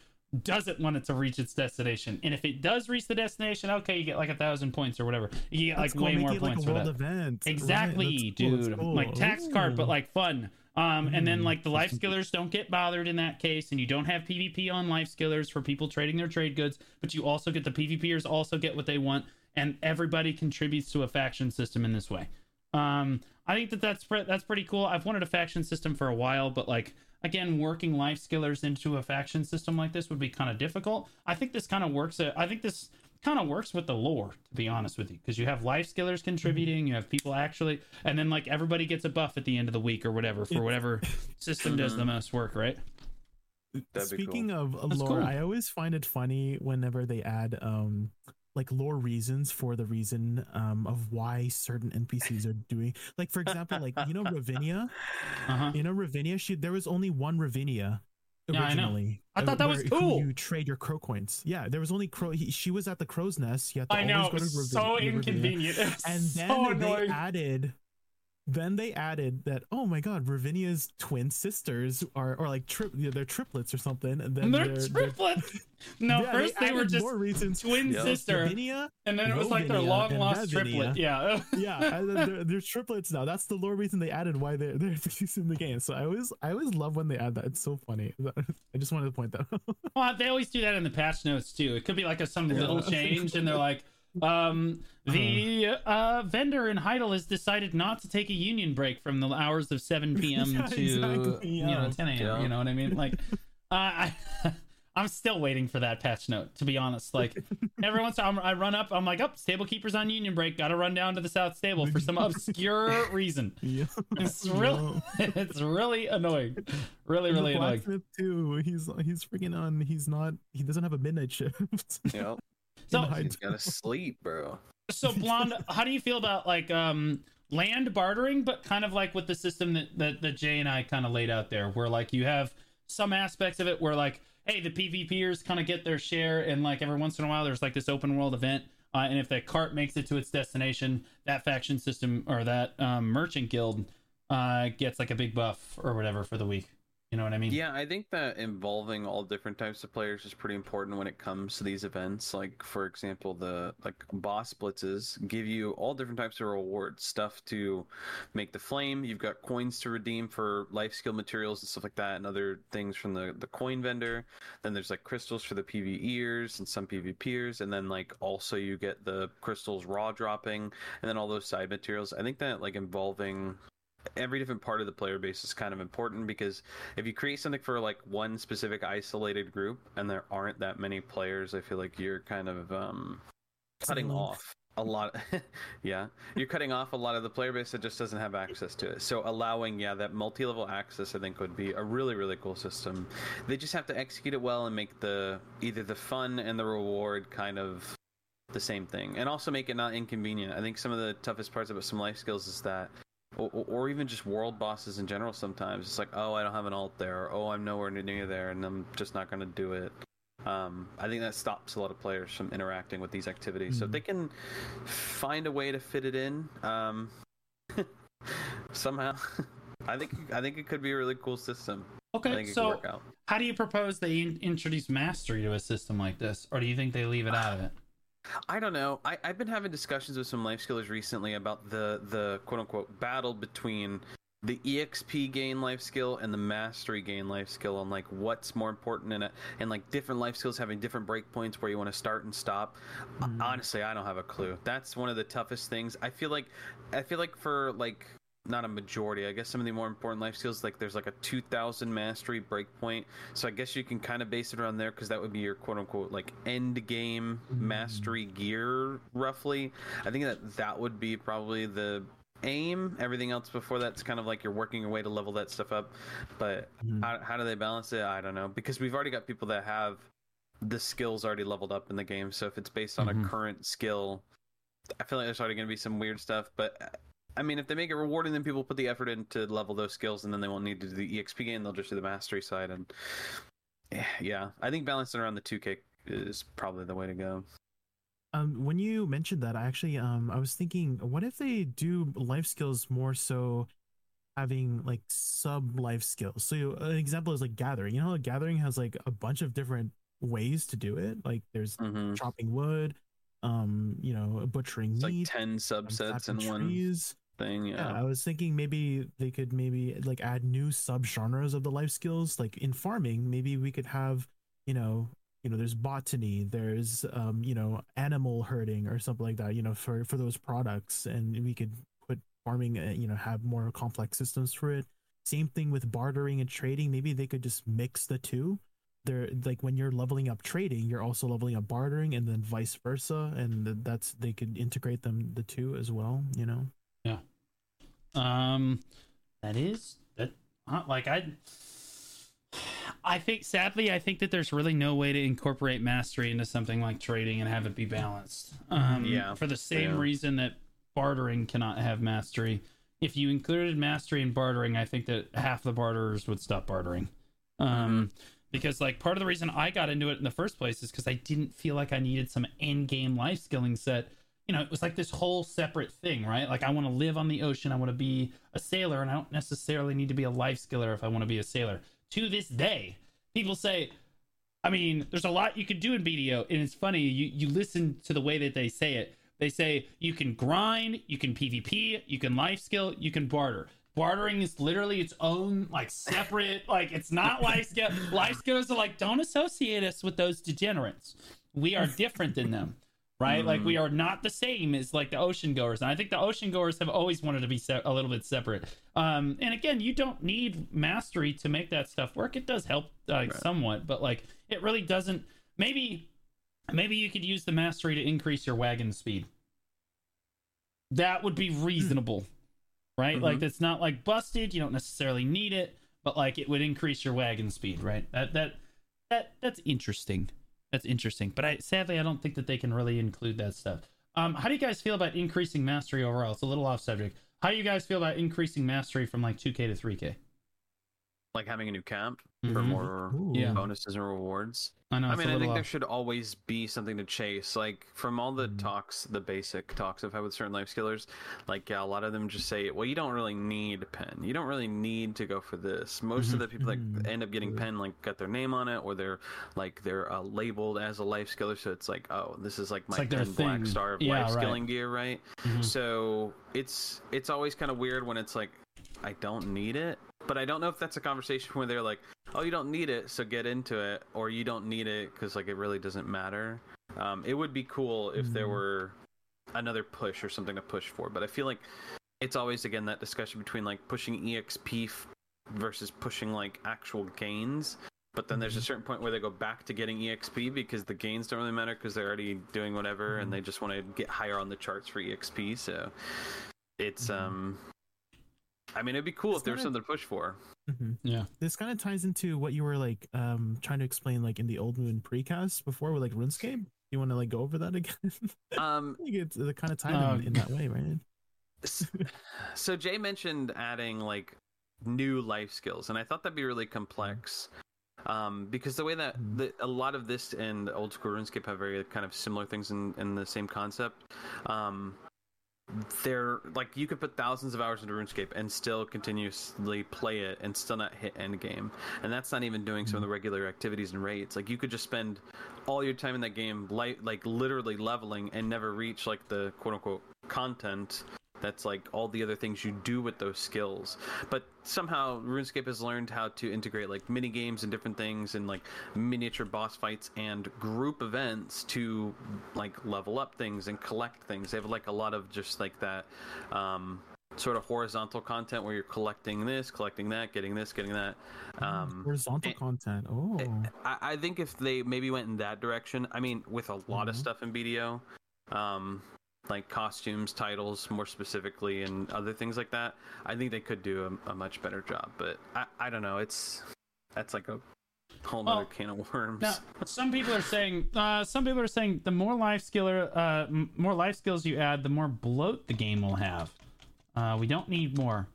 doesn't want it to reach its destination and if it does reach the destination okay you get like a thousand points or whatever you get That's like cool. way Make more like points a for that event. Exactly, cool, that's dude. cool. Like tax card, but like fun. Um, and then Mm. like the life skillers don't get bothered in that case, and you don't have PvP on life skillers for people trading their trade goods, but you also get the PvPers also get what they want, and everybody contributes to a faction system in this way. Um, I think that that's pre- that's pretty cool. I've wanted a faction system for a while, but like again, working life skillers into a faction system like this would be kind of difficult. I think this kind of works. uh, I think this kind of works with the lore, to be honest with you, because you have life skillers contributing, you have people actually, and then like everybody gets a buff at the end of the week or whatever for whatever system does the most work, right? That'd be Speaking of uh, That's lore, cool. I always find it funny whenever they add um like lore reasons for the reason um of why certain NPCs are doing like for example like you know Ravinia Uh huh. you know Ravinia she there was only one Ravinia Yeah, I know. originally I thought that was cool. you trade your crow coins yeah there was only crow he, she was at the crow's nest you had to I know go to was Ravi- so inconvenient. And then so they annoying. added then they added that oh my god Ravinia's twin sisters are or like tri- they're triplets or something and then they're, they're, they're- triplets. No, Yeah, first they, were added just more reasons twin Yeah. sister, Ravinia and then it was like their long lost Ravinia. triplet. Yeah. yeah they're, they're triplets now that's the lore reason they added why they're they're in the game so i always i always love when they add that it's so funny i just wanted to point that out Well, they always do that in the patch notes too. It could be like a some Yeah. little change, and they're like, Um, the uh, vendor in Heidel has decided not to take a union break from the hours of 7 p.m. Yeah, to exactly, you know 10 a.m. Yeah. You know what I mean? Like, uh, I. I'm still waiting for that patch note, to be honest. Like every once in a while, I run up, I'm like, "Oh, stable keeper's on union break. Got to run down to the south stable for some obscure reason." Yeah. It's really, it's really annoying. Really, And the really annoying. blacksmith too. He's he's freaking on. He's not. He doesn't have a midnight shift. You know, So- he's gotta sleep, bro. So blonde, how do you feel about like um land bartering, but kind of like with the system that that, that Jay and I kind of laid out there, where like you have some aspects of it where like, hey, the PvPers kind of get their share, and like every once in a while there's like this open world event. Uh, and if that cart makes it to its destination, that faction system or that um, merchant guild uh, gets like a big buff or whatever for the week. You know what I mean? Yeah, I think that involving all different types of players is pretty important when it comes to these events. Like, for example, the like boss blitzes give you all different types of rewards, stuff to make the flame. You've got coins to redeem for life skill materials and stuff like that, and other things from the the coin vendor. Then there's like crystals for the PvEers and some PvPers, and then like also you get the crystals raw dropping, and then all those side materials. I think that like involving every different part of the player base is kind of important because if you create something for like one specific isolated group and there aren't that many players, I feel like you're kind of um, cutting off a lot. yeah, you're cutting off a lot of the player base that just doesn't have access to it. So allowing, yeah, that multi-level access, I think, would be a really, really cool system. They just have to execute it well and make the either the fun and the reward kind of the same thing, and also make it not inconvenient. I think some of the toughest parts about some life skills is that or, or- even just world bosses in general sometimes. It's like oh i don't have an alt there. Or, oh i'm nowhere near there and i'm just not going to do it. Um, i think that stops a lot of players from interacting with these activities. So if Mhm. they can find a way to fit it in um, somehow i think i think it could be a really cool system. I Okay, think it so could work out. how do you propose they in- introduce mastery to a system like this, or do you think they leave it out of it? I don't know. I, I've been having discussions with some life skillers recently about the the quote unquote battle between the EXP gain life skill and the mastery gain life skill and like what's more important in it and like different life skills having different breakpoints where you want to start and stop. Mm. Honestly, I don't have a clue. That's one of the toughest things. I feel like I feel like for like not a majority. I guess some of the more important life skills, like there's like a 2000 mastery breakpoint. So I guess you can kind of base it around there because that would be your quote unquote like end game Mm. mastery gear, roughly. I think that that would be probably the aim. Everything else before that's kind of like you're working your way to level that stuff up. But Mhm. how, how do they balance it? I don't know because we've already got people that have the skills already leveled up in the game. So if it's based on Mhm. a current skill, I feel like there's already going to be some weird stuff. But I mean, if they make it rewarding, then people put the effort in to level those skills, and then they won't need to do the EXP game. They'll just do the mastery side. And eh, yeah, I think balancing around the two kick is probably the way to go. Um, when you mentioned that, I actually um I was thinking, what if they do life skills more so having like sub life skills? So an example is like gathering. You know, gathering has like a bunch of different ways to do it. Like there's hmm chopping wood, um, you know, butchering It's like meat, ten um, subsets and one trees. Thing. Yeah, Yeah. I was thinking maybe they could maybe like add new sub genres of the life skills. Like in farming, maybe we could have, you know, you know, there's botany, there's um, you know, animal herding or something like that. You know, for for those products, and we could put farming, uh, you know, have more complex systems for it. Same thing with bartering and trading. Maybe they could just mix the two. They're like when you're leveling up trading, you're also leveling up bartering, and then vice versa. And that's they could integrate them the two as well. You know. Um, that is that. Uh, like I, I think sadly, I think that there's really no way to incorporate mastery into something like trading and have it be balanced. Um, Yeah, For the same yeah. reason that bartering cannot have mastery. If you included mastery in bartering, I think that half the barterers would stop bartering. Um, because like part of the reason I got into it in the first place is because I didn't feel like I needed some end game life skilling set. You know, it was like this whole separate thing, right? Like I want to live on the ocean, I want to be a sailor, and I don't necessarily need to be a life skiller if I want to be a sailor. To this day, people say, I mean, there's a lot you could do in BDO, and it's funny. You you listen to the way that they say it. They say you can grind, you can PvP, you can life skill, you can barter. Bartering is literally its own like separate, like it's not life skill. Life skills are like, don't associate us with those degenerates. We are different than them. Right? Like we are not the same as like the ocean goers, and I think the ocean goers have always wanted to be se- a little bit separate. Um, and again, you don't need mastery to make that stuff work. It does help uh, somewhat, but like it really doesn't. Maybe, maybe you could use the mastery to increase your wagon speed. That would be reasonable, right? Like it's not like busted. You don't necessarily need it, but like it would increase your wagon speed, right? That that that that's interesting. That's interesting. But I sadly I don't think that they can really include that stuff. Um, how do you guys feel about increasing mastery overall? It's a little off subject. How do you guys feel about increasing mastery from like 2K to 3K? Like having a new camp for Mhm. more Ooh. Bonuses and rewards. I know. I mean, a I little think there should always be something to chase. Like from all the Mhm. talks, the basic talks I've had with certain life skillers, like yeah, a lot of them just say, "Well, you don't really need pen. You don't really need to go for this." Most of the people that Mhm. end up getting pen like got their name on it, or they're like they're uh, labeled as a life skiller. So it's like, oh, this is like my like pen black star of Yeah, life right. skilling gear, right? Mhm. So it's it's always kind of weird when it's like, I don't need it, but I don't know if that's a conversation where they're like, oh, you don't need it, so get into it, or you don't need it because like it really doesn't matter. Um, it would be cool if there Mhm. were another push or something to push for, but I feel like it's always again that discussion between like pushing exp f- versus pushing like actual gains. But then there's a certain point where they go back to getting exp because the gains don't really matter because they're already doing whatever and they just want to get higher on the charts for exp. So it's Mhm. um, I mean, it'd be cool It's if there was kinda- something to push for. Mhm. Yeah. This kind of ties into what you were like um trying to explain like in the old moon precast before with like RuneScape. You want to like go over that again? Um, I think it's uh, kind of tied Uh, in, in that way, right? So Jay mentioned adding like new life skills, and I thought that'd be really complex. Um, because the way that Mhm. the, a lot of this and old school RuneScape have very kind of similar things in, in the same concept. Um, they're like you could put thousands of hours into RuneScape and still continuously play it and still not hit end game, and that's not even doing some of the mm-hmm. regular activities and raids. Like you could just spend all your time in that game, like like literally leveling and never reach like the quote unquote content that's like all the other things you do with those skills. But somehow RuneScape has learned how to integrate like mini games and different things and like miniature boss fights and group events to like level up things and collect things. They have like a lot of just like that um sort of horizontal content where you're collecting this, collecting that, getting this, getting that. Um Horizontal and- content. Oh, I, I think if they maybe went in that direction, I mean, with a lot of Mhm. stuff in BDO, um, like costumes, titles, more specifically, and other things like that, I think they could do a, a much better job. But I, I don't know. It's that's like a whole Well, nother can of worms. Now, some people are saying, uh, some people are saying the more life skiller, uh, m- more life skills you add, the more bloat the game will have. Uh, we don't need more.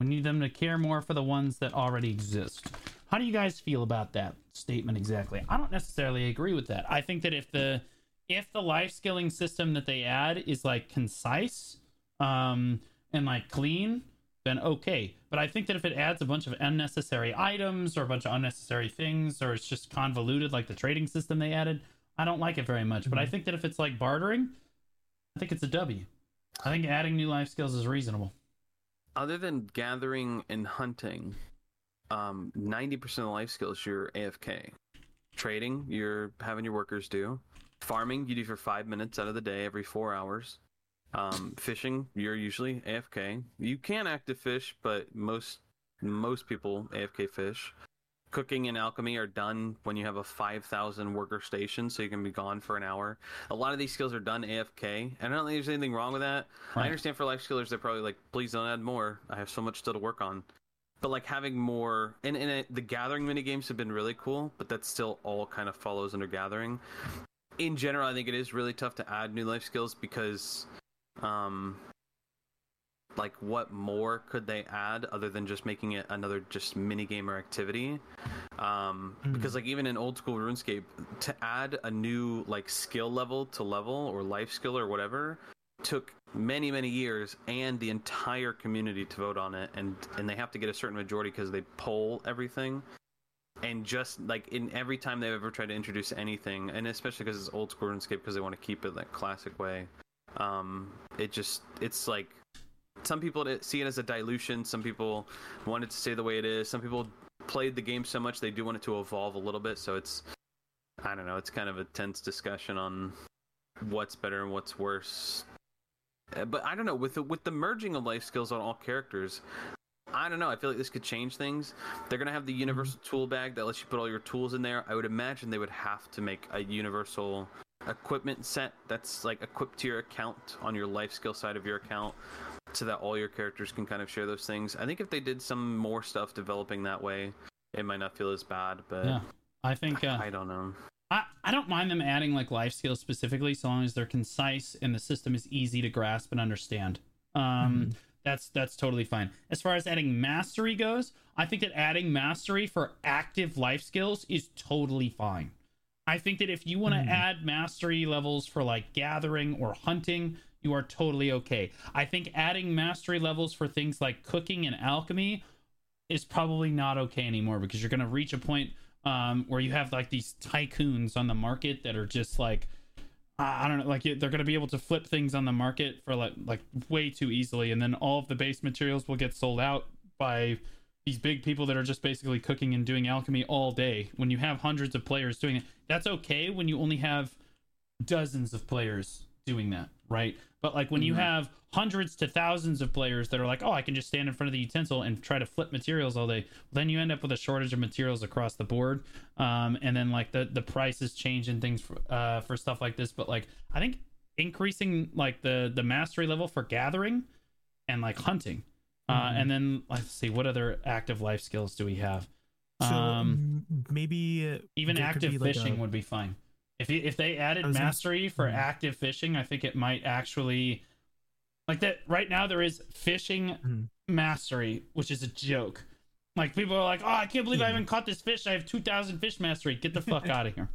We need them to care more for the ones that already exist. How do you guys feel about that statement exactly? I don't necessarily agree with that. I think that if the if the life skilling system that they add is like concise um, and like clean, then okay. But I think that if it adds a bunch of unnecessary items or a bunch of unnecessary things, or it's just convoluted like the trading system they added, I don't like it very much. But I think that if it's like bartering, I think it's a W. I think adding new life skills is reasonable. Other than gathering and hunting, um, ninety percent of life skills you're AFK. Trading, you're having your workers do. Farming, you do for five minutes out of the day every four hours. Um, fishing, you're usually AFK. You can active fish, but most most people AFK fish. Cooking and alchemy are done when you have a 5,000 worker station, so you can be gone for an hour. A lot of these skills are done AFK, and I don't think there's anything wrong with that. I understand for life skillers, they're probably like, please don't add more. I have so much still to work on. But like having more, and, and it, the gathering mini games have been really cool, but that still all kind of follows under gathering. In general, I think it is really tough to add new life skills because, um, like what more could they add other than just making it another just mini game or activity? Um, Mm. because like even in old school RuneScape, to add a new like skill level to level or life skill or whatever took many many years and the entire community to vote on it and and they have to get a certain majority because they poll everything and just like in every time they've ever tried to introduce anything and especially because it's old school RuneScape because they want to keep it that classic way um it just it's like some people see it as a dilution some people want it to stay the way it is some people played the game so much they do want it to evolve a little bit so it's i don't know it's kind of a tense discussion on what's better and what's worse. Uh, But I don't know with the with the merging of life skills on all characters. I don't know. I feel like this could change things. They're gonna have the universal tool bag that lets you put all your tools in there. I would imagine they would have to make a universal equipment set that's like equipped to your account on your life skill side of your account so that all your characters can kind of share those things. I think if they did some more stuff developing that way, it might not feel as bad, but Yeah, I think uh, I don't know. I, I don't mind them adding like life skills specifically so long as they're concise and the system is easy to grasp and understand. Um, that's that's totally fine. As far as adding mastery goes, I think that adding mastery for active life skills is totally fine. I think that if you want to Mhm. add mastery levels for like gathering or hunting, you are totally okay. I think adding mastery levels for things like cooking and alchemy is probably not okay anymore because you're going to reach a point um, where you have like these tycoons on the market that are just like I I don't know, like they're going to be able to flip things on the market for like like way too easily, and then all of the base materials will get sold out by these big people that are just basically cooking and doing alchemy all day. When you have hundreds of players doing it, that's okay. When you only have dozens of players doing that, right? But like when you Mhm. have hundreds to thousands of players that are like, oh, I can just stand in front of the utensil and try to flip materials all day, then you end up with a shortage of materials across the board. Um, and then like the the prices change and things for, uh, for stuff like this. But like I think increasing like the the mastery level for gathering and like hunting, uh, Mhm. and then let's see what other active life skills do we have. So um, maybe uh, even active like, fishing a- would be fine. If if they added was gonna mastery for Mhm. active fishing, I think it might actually like that. Right now, there is fishing Mhm. mastery, which is a joke. Like people are like, "Oh, I can't believe I Yeah. haven't caught this fish. I have two thousand fish mastery. Get the fuck out of here.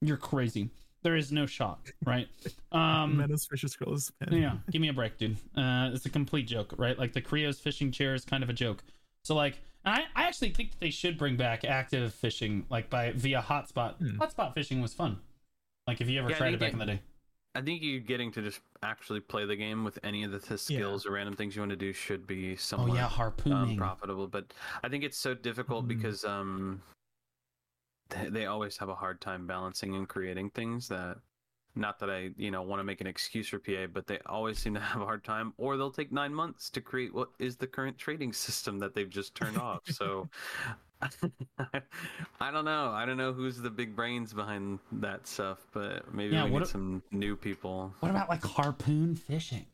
You're crazy. There is no shot, right? Um, Meadows Fisher Scrolls. yeah, give me a break, dude. Uh, it's a complete joke, right? Like the Creo's fishing chair is kind of a joke. So like, I, I actually think that they should bring back active fishing, like by via hotspot. Hmm. Hotspot fishing was fun. Like if you ever Yeah, tried it back it- in the day. I think you're getting to just actually play the game with any of the, the skills or random things you want to do should be Oh somewhat yeah, um, profitable. But I think it's so difficult Mhm. because um, they, they always have a hard time balancing and creating things that. Not that I, you know, want to make an excuse for PA, but they always seem to have a hard time, or they'll take nine months to create what is the current trading system that they've just turned off. So, I don't know. I don't know who's the big brains behind that stuff, but maybe Yeah, we need a- some new people. what about like harpoon fishing?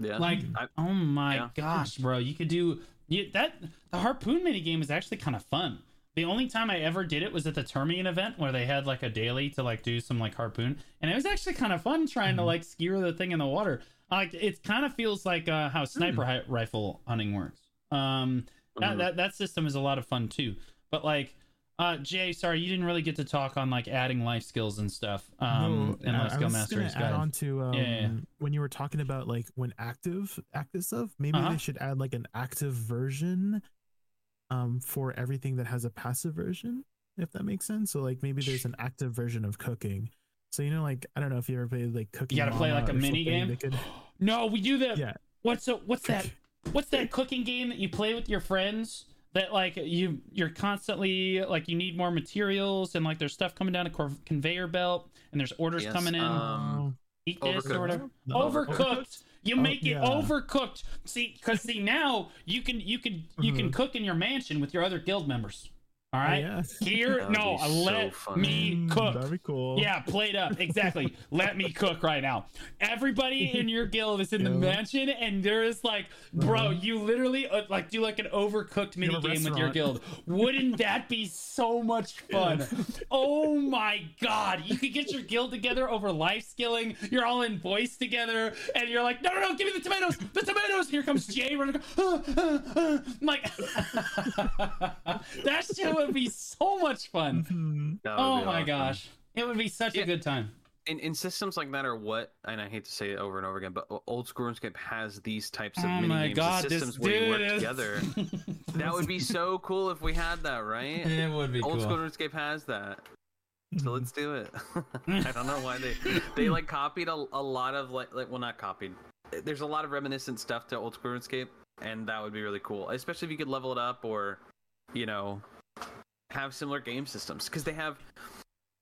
Yeah, Like, I, oh my yeah. gosh, bro, you could do you, that. The harpoon mini game is actually kind of fun. The only time I ever did it was at the Termian event where they had like a daily to like do some like harpoon, and it was actually kind of fun trying to Mhm. like skewer the thing in the water. Like it kind of feels like uh, how sniper hi- rifle hunting works. Um, that, Mhm. that that system is a lot of fun too. But like, uh, Jay, sorry, you didn't really get to talk on like adding life skills and stuff. Um, and I- life I skill was masteries. gonna add on to um, Yeah, yeah, yeah. when you were talking about like when active active stuff. Maybe Uh-huh. they should add like an active version, um, for everything that has a passive version, if that makes sense. So like maybe there's an active version of cooking. So you know, like I don't know if you ever played like cooking. You gotta play like a mini game. could- No, we do the Yeah. What's a, what's that? What's that cooking game that you play with your friends? That like you you're constantly like you need more materials and like there's stuff coming down a cor- conveyor belt and there's orders Yes, coming in. um, Eat this Overcooked. or whatever. No, Overcooked. You Oh, make it overcooked. See, because see now you can you can you can Mhm. cook in your mansion with your other guild members. All right. yeah. Here, That would no, be so let funny. me Mm, cook. That'd be cool. Yeah, PlateUp. Exactly. Let me cook right now. Everybody in your guild is in the mansion, and there is like, bro, Uh-huh. you literally uh, like do like an overcooked mini game with your guild. Wouldn't that be so much fun? Oh my god! You could get your guild together over life skilling. You're all in voice together, and you're like, no, no, no, give me the tomatoes, the tomatoes. Here comes Jay running. Like, that shit would be so much fun. Mhm. Oh my awesome. gosh. It would be such a good time. In, in systems like that, or what, and I hate to say it over and over again, but old school RuneScape has these types of Oh mini games, god, and systems where you work is... together. that would be so cool if we had that, right? it would be Old cool. school RuneScape has that. So Mhm. let's do it. I don't know why they they like copied a, a lot of like like well not copied. There's a lot of reminiscent stuff to old school RuneScape, and that would be really cool. Especially if you could level it up or, you know, have similar game systems because they have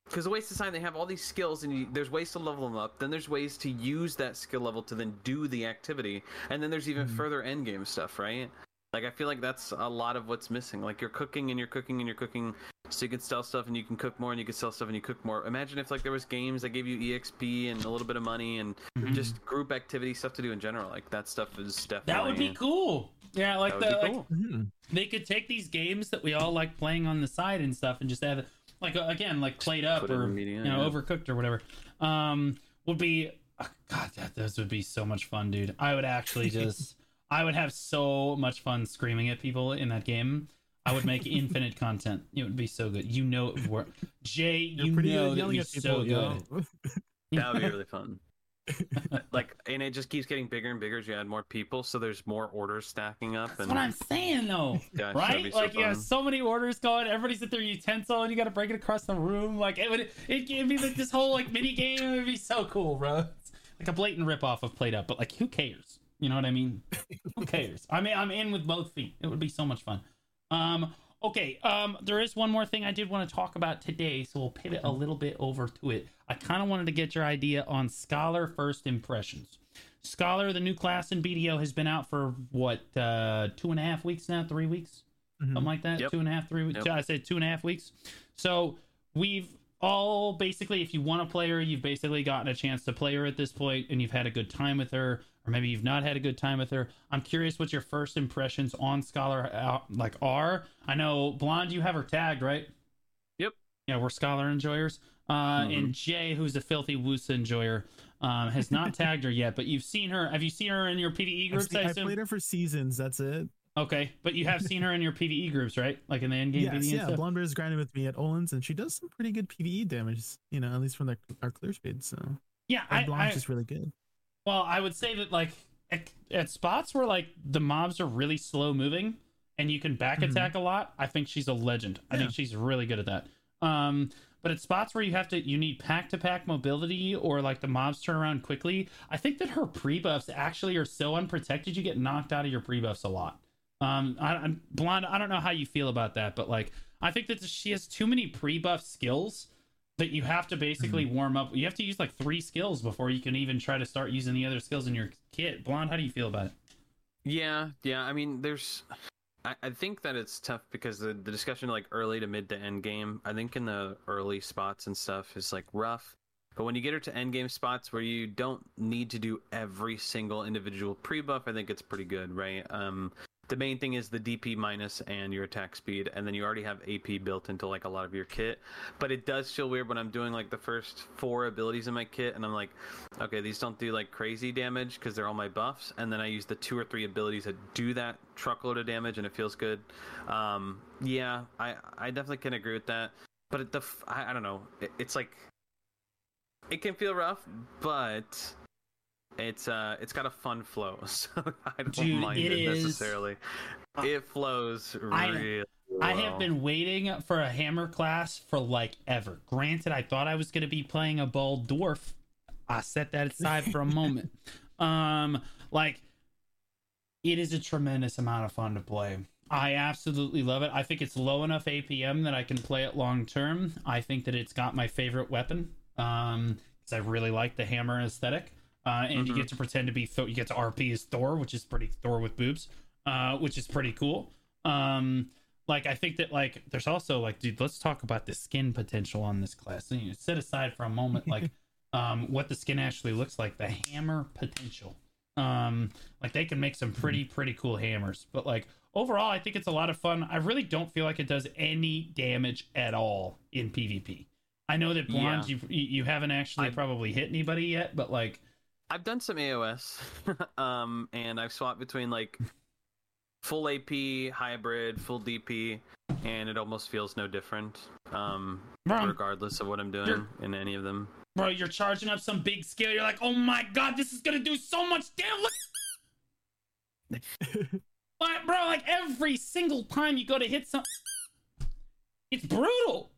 because the ways to sign they have all these skills and you, there's ways to level them up then there's ways to use that skill level to then do the activity and then there's even Mhm. further end game stuff right like i feel like that's a lot of what's missing like you're cooking and you're cooking and you're cooking so you can sell stuff and you can cook more and you can sell stuff and you cook more imagine if like there was games that gave you exp and a little bit of money and Mhm. just group activity stuff to do in general like that stuff is definitely that would be cool. Yeah, like the would like, cool. Mhm. they could take these games that we all like playing on the side and stuff and just have it like uh, again like PlateUp Put or media, you know yeah. overcooked or whatever um would be uh, god that those would be so much fun dude. I would actually just i would have so much fun screaming at people in that game. I would make infinite content. It would be so good. You know it would work. Jay You're you know that would be so people, good. that would be really fun like and it just keeps getting bigger and bigger as you add more people so there's more orders stacking up that's and what i'm saying though Yeah, right? so like you have so many orders going, everybody's at their utensil, and you got to break it across the room. Like it would, it gave me like this whole like mini game. It would be so cool, bro. It's like a blatant rip off of PlateUp, but like who cares? You know what I mean? who cares? I mean, I'm in with both feet. It would be so much fun. Um, okay. Um, there is one more thing I did want to talk about today, so we'll pivot a little bit over to it. I kind of wanted to get your idea on Scholar first impressions. Scholar, the new class in BDO, has been out for what uh, two and a half weeks now, three weeks, Mhm. something like that. Yep. Two and a half, three weeks. Yep. I said two and a half weeks. So we've all basically, if you want a player, you've basically gotten a chance to play her at this point, and you've had a good time with her, or maybe you've not had a good time with her. I'm curious what your first impressions on Scholar uh, like are. I know Blonde, you have her tagged, right? Yep. Yeah, we're Scholar enjoyers. Uh, Mhm. And Jay, who's a filthy Woosa enjoyer, um, has not tagged her yet, but you've seen her. Have you seen her in your PVE groups? seen- I assume. played her for seasons. That's it. Okay, but you have seen her in your PVE groups, right? Like in the end game yes, PVE yeah. Blonde is grinding with me at Oluun's, and she does some pretty good PVE damage. You know, at least from the, our clear speed. So yeah, and I, Blonde's I, just really good. well, I would say that like at, at spots where like the mobs are really slow moving and you can back Mhm. attack a lot, I think she's a legend. I think she's really good at that. Um, but at spots where you have to, you need pack to pack mobility or like the mobs turn around quickly. I think that her pre buffs actually are so unprotected, you get knocked out of your pre buffs a lot. Um, I, I'm blonde. I don't know how you feel about that, but like I think that she has too many pre buff skills that you have to basically warm up. You have to use like three skills before you can even try to start using the other skills in your kit. Blonde, how do you feel about it? Yeah, yeah. I mean, there's. I, I think that it's tough because the, the discussion like early to mid to end game. I think in the early spots and stuff is like rough. But when you get her to end game spots where you don't need to do every single individual pre buff, I think it's pretty good, right? Um, the main thing is the DP minus and your attack speed, and then you already have AP built into like a lot of your kit. But it does feel weird when I'm doing like the first four abilities in my kit, and I'm like, okay, these don't do like crazy damage because they're all my buffs, and then I use the two or three abilities that do that truckload of damage, and it feels good. Um, yeah, I I definitely can agree with that. But the I don't know, it, it's like it can feel rough, but it's uh it's got a fun flow, so I don't Dude, mind it it, is- necessarily. Uh, it flows I- really. I well. have been waiting for a hammer class for like ever. Granted, I thought I was going to be playing a bald dwarf. I set that aside for a moment. Um, like it is a tremendous amount of fun to play. I absolutely love it. I think it's low enough APM that I can play it long term. I think that it's got my favorite weapon. Um, because I really like the hammer aesthetic. Uh, and you Mhm. get to pretend to be Thor. You get to RP as Thor, which is pretty Thor with boobs. Uh, which is pretty cool. Um, like I think that like there's also like dude, let's talk about the skin potential on this class. And you set aside for a moment like um what the skin actually looks like, the hammer potential. Um like they can make some pretty pretty cool hammers, but like overall I think it's a lot of fun. I really don't feel like it does any damage at all in PvP. I know that blonde you you haven't actually I- probably hit anybody yet, but like I've done some AOS, um, and I've swapped between like full AP, hybrid, full DP, and it almost feels no different, um, bro, regardless of what I'm doing You're- in any of them. bro, you're charging up some big skill. You're like, oh my god, this is gonna do so much damage. Look But bro, like every single time you go to hit some, it's brutal,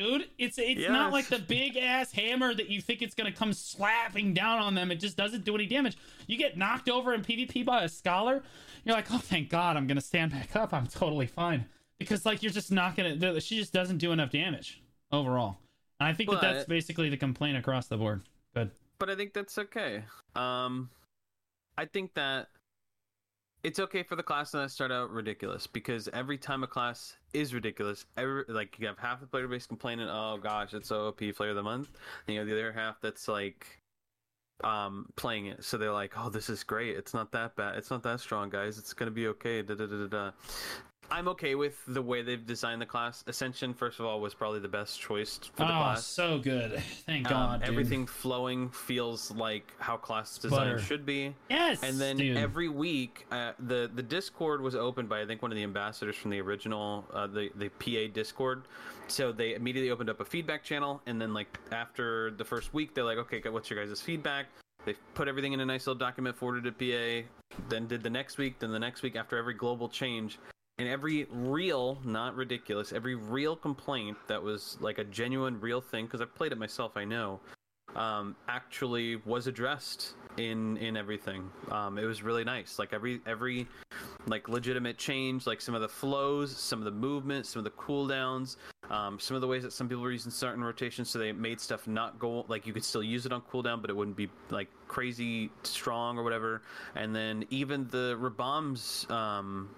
dude. It's it's not like the big ass hammer that you think it's gonna come slapping down on them. It just doesn't do any damage. You get knocked over in PvP by a scholar, you're like, oh thank God, I'm gonna stand back up. I'm totally fine because like you're just not gonna. She just doesn't do enough damage overall. I think that that's basically the complaint across the board. Good. but I think that's okay. Um, I think that it's okay for the class to start out ridiculous because every time a class is ridiculous, every like you have half the player base complaining, "Oh gosh, it's OP player of the month," and you know the other half that's like um playing it. So they're like oh this is great. It's not that bad. It's not that strong guys. It's gonna be okay. Da, da, da, da. I'm okay with the way they've designed the class ascension first of all was probably the best choice for the oh, class so good. Thank um, God. dude. everything flowing feels like how class design should be. Yes. And then dude. every week, uh, the the Discord was opened by I think one of the ambassadors from the original uh, the the PA Discord. So they immediately opened up a feedback channel, and then like after the first week, they're like, okay, what's your guys' feedback? They put everything in a nice little document, forwarded to PA. Then did the next week, then the next week after every global change. And every real, not ridiculous, every real complaint that was like a genuine, real thing, because I've played it myself, I know, um, actually was addressed in in everything. Um, it was really nice. Like every every like legitimate change, like some of the flows, some of the movements, some of the cooldowns, um, some of the ways that some people were using certain rotations, so they made stuff not go like you could still use it on cooldown, but it wouldn't be like crazy strong or whatever. And then even the Rabams, um,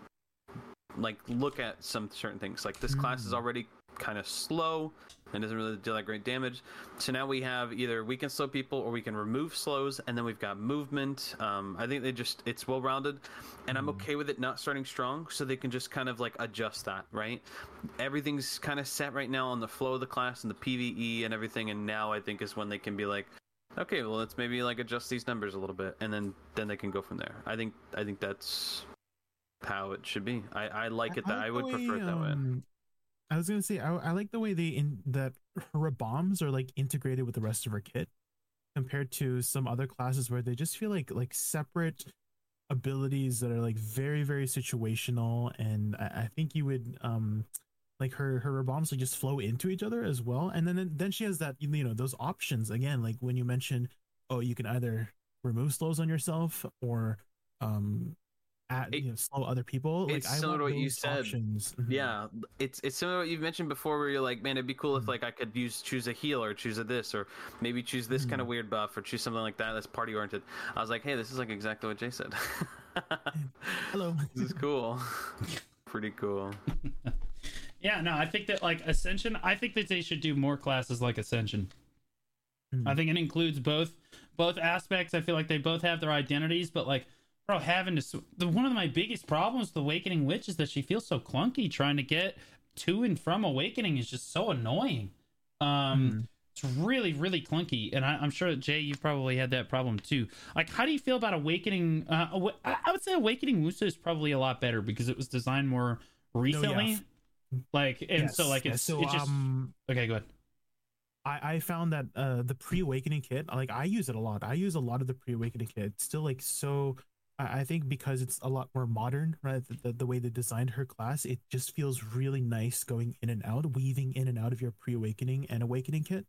like look at some certain things. Like this class is Mm. already kind of slow and doesn't really deal that great damage. So now we have either we can slow people or we can remove slows, and then we've got movement. Um, I think they just it's well rounded, and I'm Mm. okay with it not starting strong, so they can just kind of like adjust that. Right, everything's kind of set right now on the flow of the class and the PVE and everything, and now I think is when they can be like. Okay, well, let's maybe like adjust these numbers a little bit, and then then they can go from there. I think I think that's how it should be. I, I like it that I, like would prefer it that um, I was gonna say I, I like the way they in that her bombs are like integrated with the rest of her kit, compared to some other classes where they just feel like like separate abilities that are like very very situational, and I, I think you would um like her her bombs like just flow into each other as well, and then then she has that you know those options. Again like when you mentioned oh you can either remove slows on yourself or um at It- you know slow other people like it's I similar to what you said. options. Mhm. Yeah, it's it's similar to what you've mentioned before, where you're like, man, it'd be cool if Mm. like I could use choose a heal or choose a this or maybe choose this kind of Mm. weird buff or choose something like that that's party oriented. I was like, hey, this is like exactly what Jay said. Hello. this is cool. Pretty cool. Yeah, no, I think that like Ascension, I think that they should do more classes like Ascension. Hmm. I think it includes both both aspects. I feel like they both have their identities, but like, bro, having to sw- the one of my biggest problems with Awakening Witch is that she feels so clunky. Trying to get to and from Awakening is just so annoying. Um, Hmm. it's really really clunky, and I, I'm sure that Jay, you probably had that problem too. Like, how do you feel about Awakening? Uh, Awa- I would say Awakening Woosa is probably a lot better because it was designed more recently. Like, and so Yes, like yes. it's so it just um okay. Go ahead. I, I found that uh the pre-awakening kit like I use it a lot. I use a lot of the pre-awakening kit. It's still like so I, think because it's a lot more modern, right? The, the, the way they designed her class, it just feels really nice going in and out, weaving in and out of your pre-awakening and awakening kit.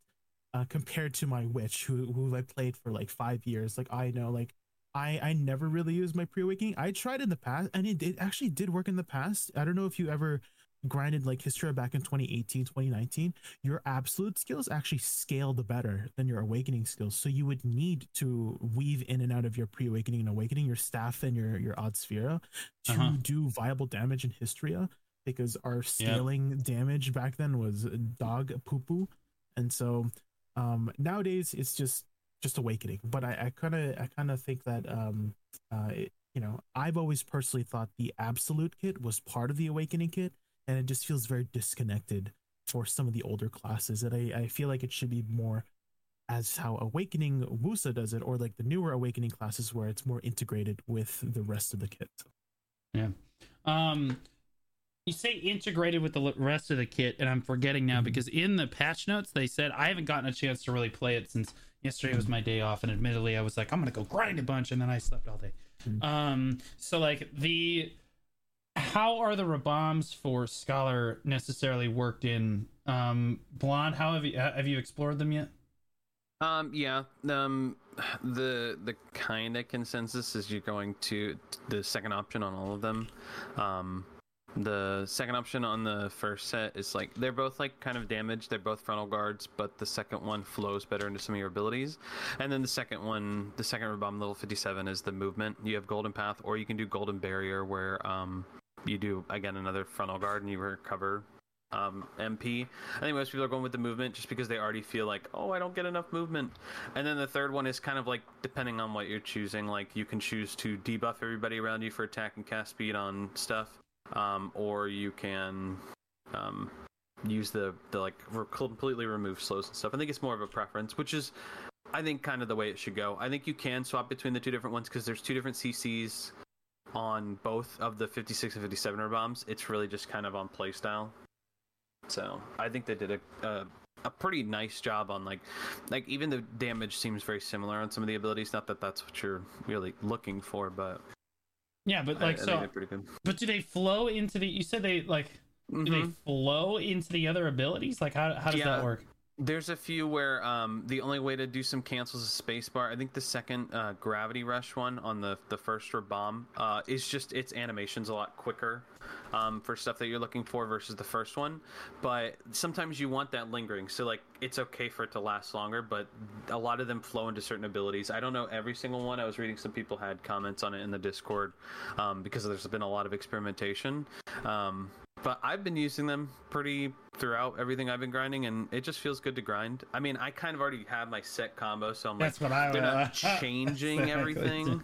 Uh, compared to my witch who who I played for like five years. Like I know like I I never really used my pre-awakening. I tried in the past and it, it actually did work in the past. I don't know if you ever grinded like Hystria back in 2018, 2019 your absolute skills actually scaled better than your awakening skills. So you would need to weave in and out of your pre-awakening and awakening, your staff and your your Aad Sphera to Uh-huh. do viable damage in Hystria because our scaling damage back then was dog poo poo. And so um nowadays it's just just awakening. But I, I kinda I kinda think that um uh it, you know, I've always personally thought the absolute kit was part of the awakening kit, and it just feels very disconnected for some of the older classes and I, I feel like it should be more as how awakening woosa does it or like the newer awakening classes where it's more integrated with the rest of the kit Yeah. Um, you say integrated with the rest of the kit, and I'm forgetting now Mhm. because in the patch notes they said I haven't gotten a chance to really play it since yesterday was my day off, and admittedly I was like I'm gonna go grind a bunch, and then I slept all day. Mhm. Um, so like the how are the Rabams for Scholar necessarily worked in? Um, Blonde, how have you have you explored them yet? Um, yeah. Um, the the kind of consensus is you're going to the second option on all of them. Um, the second option on the first set is like they're both like kind of damaged. They're both frontal guards, but the second one flows better into some of your abilities. And then the second one, the second bomb level 57 is the movement. You have Golden Path, or you can do Golden Barrier, where um, you do again another frontal guard and you recover um, MP. I think most people are going with the movement just because they already feel like, oh, I don't get enough movement. And then the third one is kind of like depending on what you're choosing. Like you can choose to debuff everybody around you for attack and cast speed on stuff, um, or you can um, use the the like re- completely remove slows and stuff. I think it's more of a preference, which is. I think kind of the way it should go. I think you can swap between the two different ones because there's two different CCs on both of the 56 and 57 bombs. It's really just kind of on playstyle. So I think they did a, a a pretty nice job on like like even the damage seems very similar on some of the abilities. Not that that's what you're really looking for, but Yeah, but like I, think so they're pretty good. but do they flow into the you said they like do they Mhm. flow into the other abilities? Like how how does Yeah. that work? There's a few where um, the only way to do some cancels is spacebar. I think the second uh, gravity rush one on the the first for bomb uh, is just its animations a lot quicker um, for stuff that you're looking for versus the first one. But sometimes you want that lingering, so like it's okay for it to last longer. But a lot of them flow into certain abilities. I don't know every single one. I was reading some people had comments on it in the Discord um, because there's been a lot of experimentation. Um, but I've been using them pretty throughout everything I've been grinding, and it just feels good to grind. I mean, I kind of already have my set combo, so I'm like, what I they're not changing everything.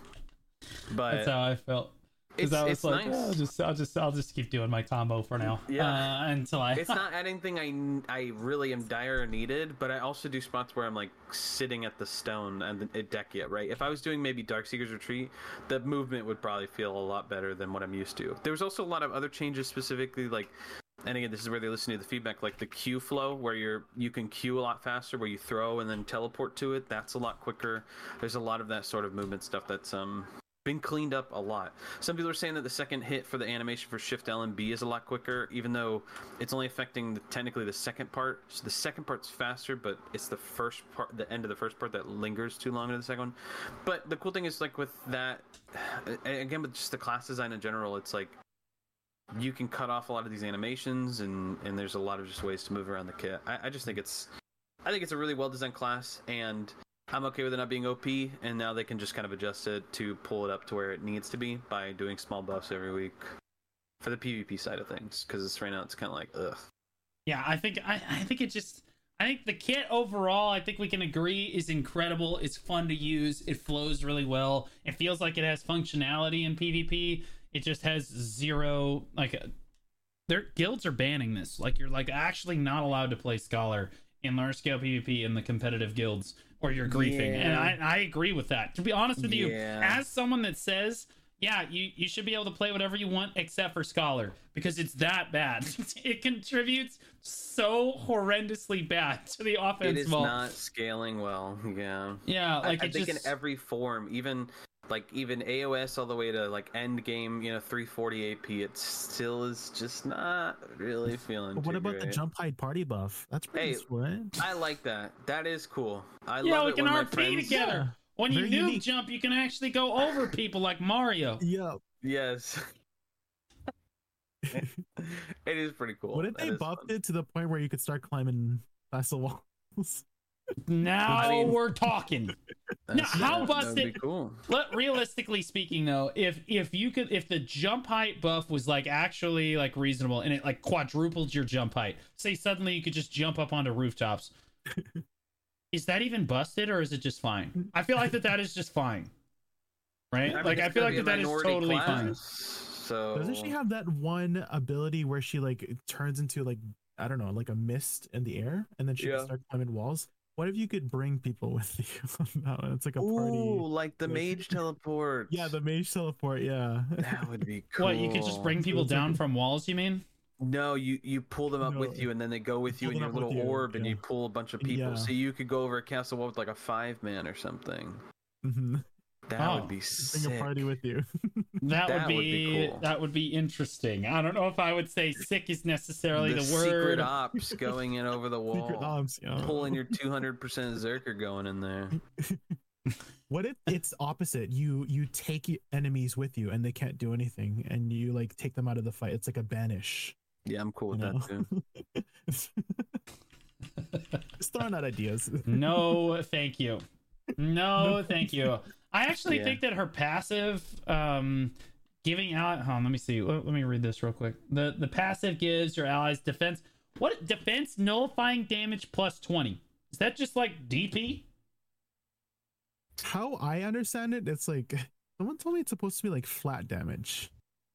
But That's how I felt. It's, Because I was it's like, nice. "Oh, I'll just I'll just I'll just keep doing my combo for now. Yeah. Uh, until I it's not anything I, I really am dire needed, but I also do spots where I'm like sitting at the stone and the deck yet, right? If I was doing maybe Darkseeker's Retreat, the movement would probably feel a lot better than what I'm used to. There was also a lot of other changes specifically like and again this is where they listen to the feedback like the Q flow where you're you can queue a lot faster where you throw and then teleport to it that's a lot quicker there's a lot of that sort of movement stuff that's um been cleaned up a lot. Some people are saying that the second hit for the animation for shift l and b is a lot quicker even though it's only affecting the, technically the second part. So the second part's faster but it's the first part the end of the first part that lingers too long into the second one. But the cool thing is like with that again with just the class design in general it's like you can cut off a lot of these animations and and there's a lot of just ways to move around the kit. I, I just think it's i think it's a really well designed class and i'm okay with it not being op and now they can just kind of adjust it to pull it up to where it needs to be by doing small buffs every week for the pvp side of things because right now it's kind of like ugh Yeah, I think I, I think it just I think the kit overall, I think we can agree is incredible. It's fun to use. It flows really well. It feels like it has functionality in PvP. It just has zero like uh, their guilds are banning this. Like you're like actually not allowed to play scholar in large scale PvP in the competitive guilds or you're griefing. And I, I agree with that. To be honest with you, as someone that says yeah, you, you should be able to play whatever you want except for Scholar because it's that bad. it contributes so horrendously bad to the offense is vault. not scaling well yeah yeah, I- like I, it think just in every form even like even aos all the way to like end game you know 340 ap it still is just not really feeling But what too about the jump height party buff? That's pretty Hey, sweet. I like that. That is cool. I yeah, love we it can when RP friends. together. When you Very noob unique. jump, you can actually go over people like Mario. Yeah. Yes. it is pretty cool. What if That they is buffed fun. it to the point where you could start climbing past the walls? Now I mean- we're talking. That's- how that- that busted- cool. Let, realistically speaking though if if you could if the jump height buff was like actually like reasonable and it like quadrupled your jump height say suddenly you could just jump up onto rooftops is that even busted or is it just fine i feel like that that is just fine right I mean, like i feel like that that is totally class, fine So Doesn't she have that one ability where she like turns into like I don't know, like a mist in the air, and then she Yeah. can start climbing walls? What if you could bring people with you on that one? It's like a Ooh, party. like the Like- mage teleport. Yeah, the mage teleport. Yeah. that would be cool. what you could just bring people down from walls you mean No, you you pull them up No, with you, and then they go with you in your little you, orb, and you pull a bunch of people. Yeah. So you could go over a castle wall with like a five man or something. Mhm. That Oh. would be Bring sick. a party with you. that, would be, would be cool. that would be interesting i don't know if i would say sick is necessarily the the, secret word ops going in over the wall. Secret ops. Yeah. pulling your 200% Zerker going in there. What if it's opposite? You you take enemies with you and they can't do anything, and you like take them out of the fight. It's like a banish. Yeah, I'm cool with know? that too. Just throwing out ideas. No, thank you. No, No. thank you. I actually Yeah. think that her passive, um, giving out. Hold on, let me see. Let, let me read this real quick. The the passive gives your allies defense. What defense nullifying damage plus twenty? Is that just like DP? How I understand it, it's like someone told me it's supposed to be like flat damage.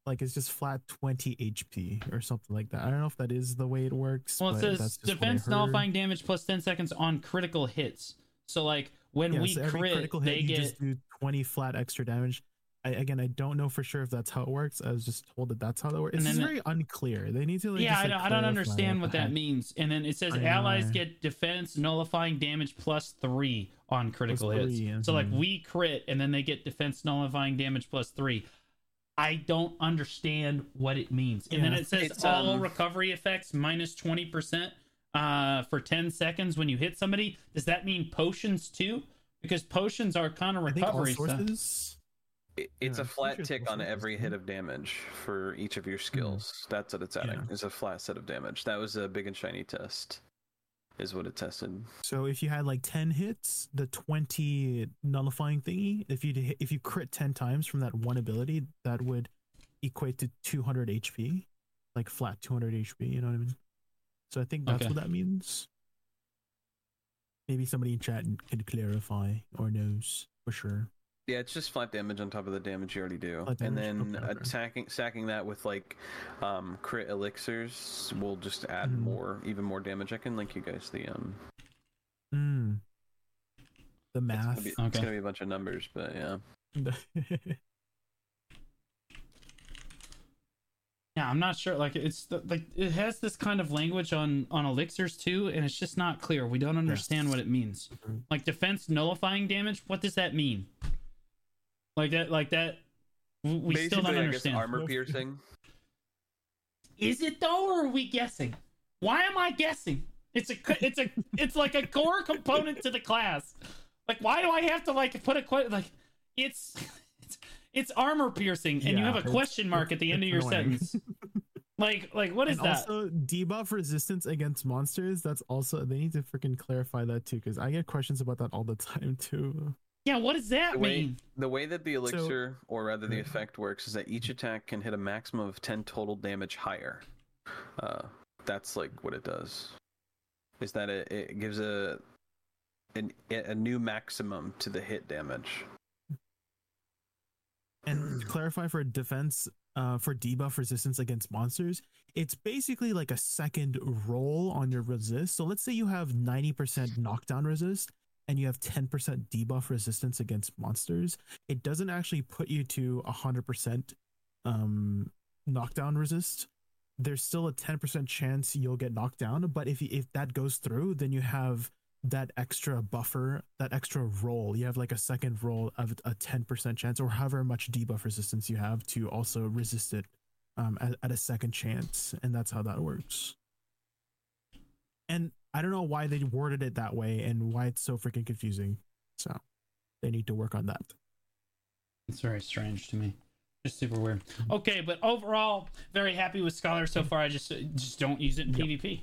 Like it's just flat 20 HP or something like that. I don't know if that is the way it works. Well, it but says that's just what I defense nullifying damage plus ten seconds on critical hits. So like when Yeah, we so every crit, critical hit, they you get just do 20 flat extra damage. I, again, I don't know for sure if that's how it works. I was just told that that's how that works. It's then just very unclear. They need to like. yeah, just, I like, don't, I don't understand what that that. means. And then it says I allies I- get defense nullifying damage plus three on critical hits. three, So like mhm. we crit and then they get defense nullifying damage plus three. I don't understand what it means. And then it says It's, all um, recovery effects minus twenty percent uh for 10 seconds when you hit somebody. Does that mean potions too? Because potions are kind of I think all recovery stuff. It- It's Yeah, a I'm flat tick on every hit of damage for each of your skills. That's what it's adding. Yeah. Is a flat set of damage. That was a big and shiny test. Is what it tested. So if you had like 10 hits, the 20 nullifying thingy, if you if you crit 10 times from that one ability, that would equate to 200 HP, like flat 200 HP. You know what I mean? So I think that's Okay. what that means. Maybe somebody in chat can clarify or knows for sure. Yeah, it's just flat damage on top of the damage you already do, and then Okay, okay. attacking, sacking that with like um, crit elixirs will just add Mhm. more, even more damage. I can link you guys the um. Mm. The It's gonna, math. be, it's gonna be a bunch of numbers, but yeah. Yeah, I'm not sure. Like it's the, like it has this kind of language on on elixirs too, and it's just not clear. We don't understand what it means. Mhm. Like defense nullifying damage. What does that mean? Like that. Like that. We still don't Basically, I guess understand. armor piercing. Is it though, or are we guessing? Why am I guessing? It's a it's a it's like a core component to the class. Like why do I have to like put a like it's it's, it's armor piercing and you have a question mark at the end of your annoying. sentence. Like like what is and that? also debuff resistance against monsters. That's also they need to freaking clarify that too, because I get questions about that all the time too. Yeah, what does that The way, mean? the way that the elixir, or rather the effect works, is that each attack can hit a maximum of 10 total damage higher. Uh, that's like what it does. Is that it, it gives a, an, a new maximum to the hit damage. And to clarify for defense, uh, for debuff resistance against monsters, it's basically like a second roll on your resist. So let's say you have 90% knockdown resist and you have 10% debuff resistance against monsters. It doesn't actually put you to 100% um, knockdown resist. There's still a 10% chance you'll get knocked down, but if if that goes through, then you have that extra buffer, that extra roll. You have like a second roll of a 10% chance or however much debuff resistance you have to also resist it um, at, at a second chance. And that's how that works. And I don't know why they worded it that way and why it's so freaking confusing. So they need to work on that. It's very strange to me. Just super weird. Okay, but overall, very happy with Scholar so far. I just just don't use it in Yep. PvP.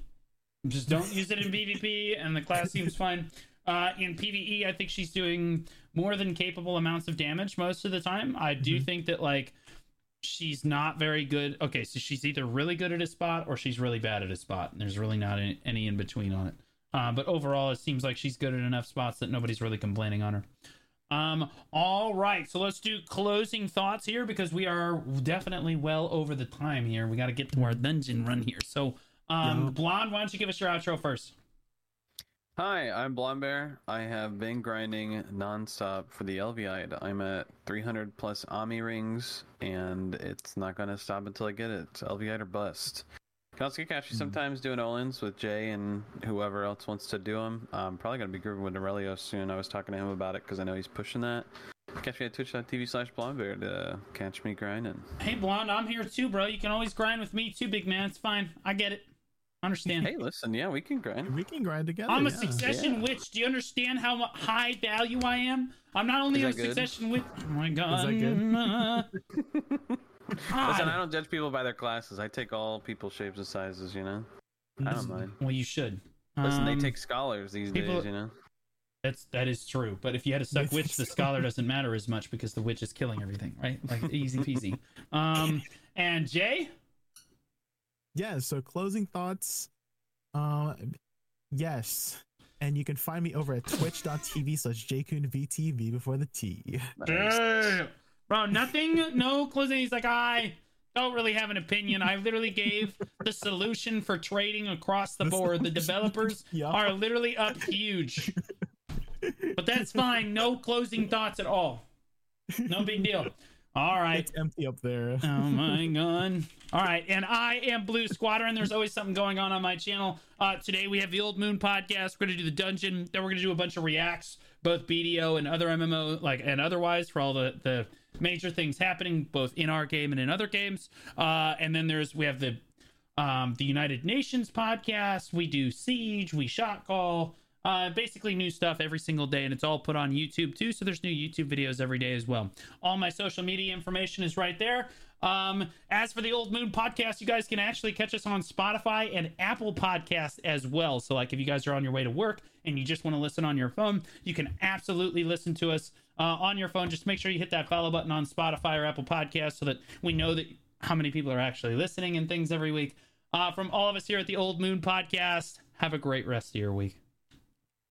Just don't use it in PvP, and the class seems fine. Uh, in PvE, I think she's doing more than capable amounts of damage most of the time. I do Mhm. think that like she's not very good. Okay, so she's either really good at a spot or she's really bad at a spot. And there's really not any, any in between on it. Uh, but overall, it seems like she's good at enough spots that nobody's really complaining on her. Um, all right, so let's do closing thoughts here because we are definitely well over the time here. We got to get to our dungeon run here. So, um, Yeah. Blonde, why don't you give us your outro first? Hi, I'm Blonde Bear. I have been grinding nonstop for the Elviide. I'm at 300 plus Ami rings, and it's not going to stop until I get it. It's Elviide or bust. Can also catch you Hmm. sometimes doing Oluun's with Jay and whoever else wants to do them. I'm probably going to be grooving with Aurelio soon. I was talking to him about it because I know he's pushing that. Catch me at twitch.tv slash blondebear to catch me grinding. Hey, Blonde, I'm here too, bro. You can always grind with me too, big man. It's fine. I get it. Understand? Hey, listen, yeah, we can grind. We can grind together. I'm a yeah. succession Yeah. witch. Do you understand how high value I am? I'm not only a good? succession witch. Oh my god. Is that good? Listen, I don't judge people by their classes. I take all people shapes and sizes. You know, I don't mind. Well, you should. Listen, they Um, take scholars these people- days. You know. That's that is true. But if you had a suck witch, the scholar doesn't matter as much because the witch is killing everything, right? Like easy peasy. Um, and Jay, Yeah, so closing thoughts. Um yes. And you can find me over at twitch.tv slash jkunvtv before the T. Damn. bro, nothing, no closing. He's like, I don't really have an opinion. I literally gave the solution for trading across the The board. The developers Yeah. are literally up huge, but that's fine. No closing thoughts at all. No big deal. All right. It's empty up there. Oh my god. All right, and I am Blue Squadron. There's always something going on on my channel. Uh, today we have the Old Moon podcast. We're gonna do the dungeon. Then we're gonna do a bunch of reacts, both BDO and other MMO, like and otherwise for all the the major things happening both in our game and in other games. Uh, and then there's we have the um, the United Nations podcast. We do Siege. We shot call. Uh, basically new stuff every single day, and it's all put on YouTube too. So there's new YouTube videos every day as well. All my social media information is right there. Um, as for the Old Moon podcast, you guys can actually catch us on Spotify and Apple Podcast as well. So like if you guys are on your way to work and you just want to listen on your phone, you can absolutely listen to us uh, on your phone. Just make sure you hit that follow button on Spotify or Apple Podcast so that we know that how many people are actually listening and things every week. Uh, from all of us here at the Old Moon Podcast, have a great rest of your week.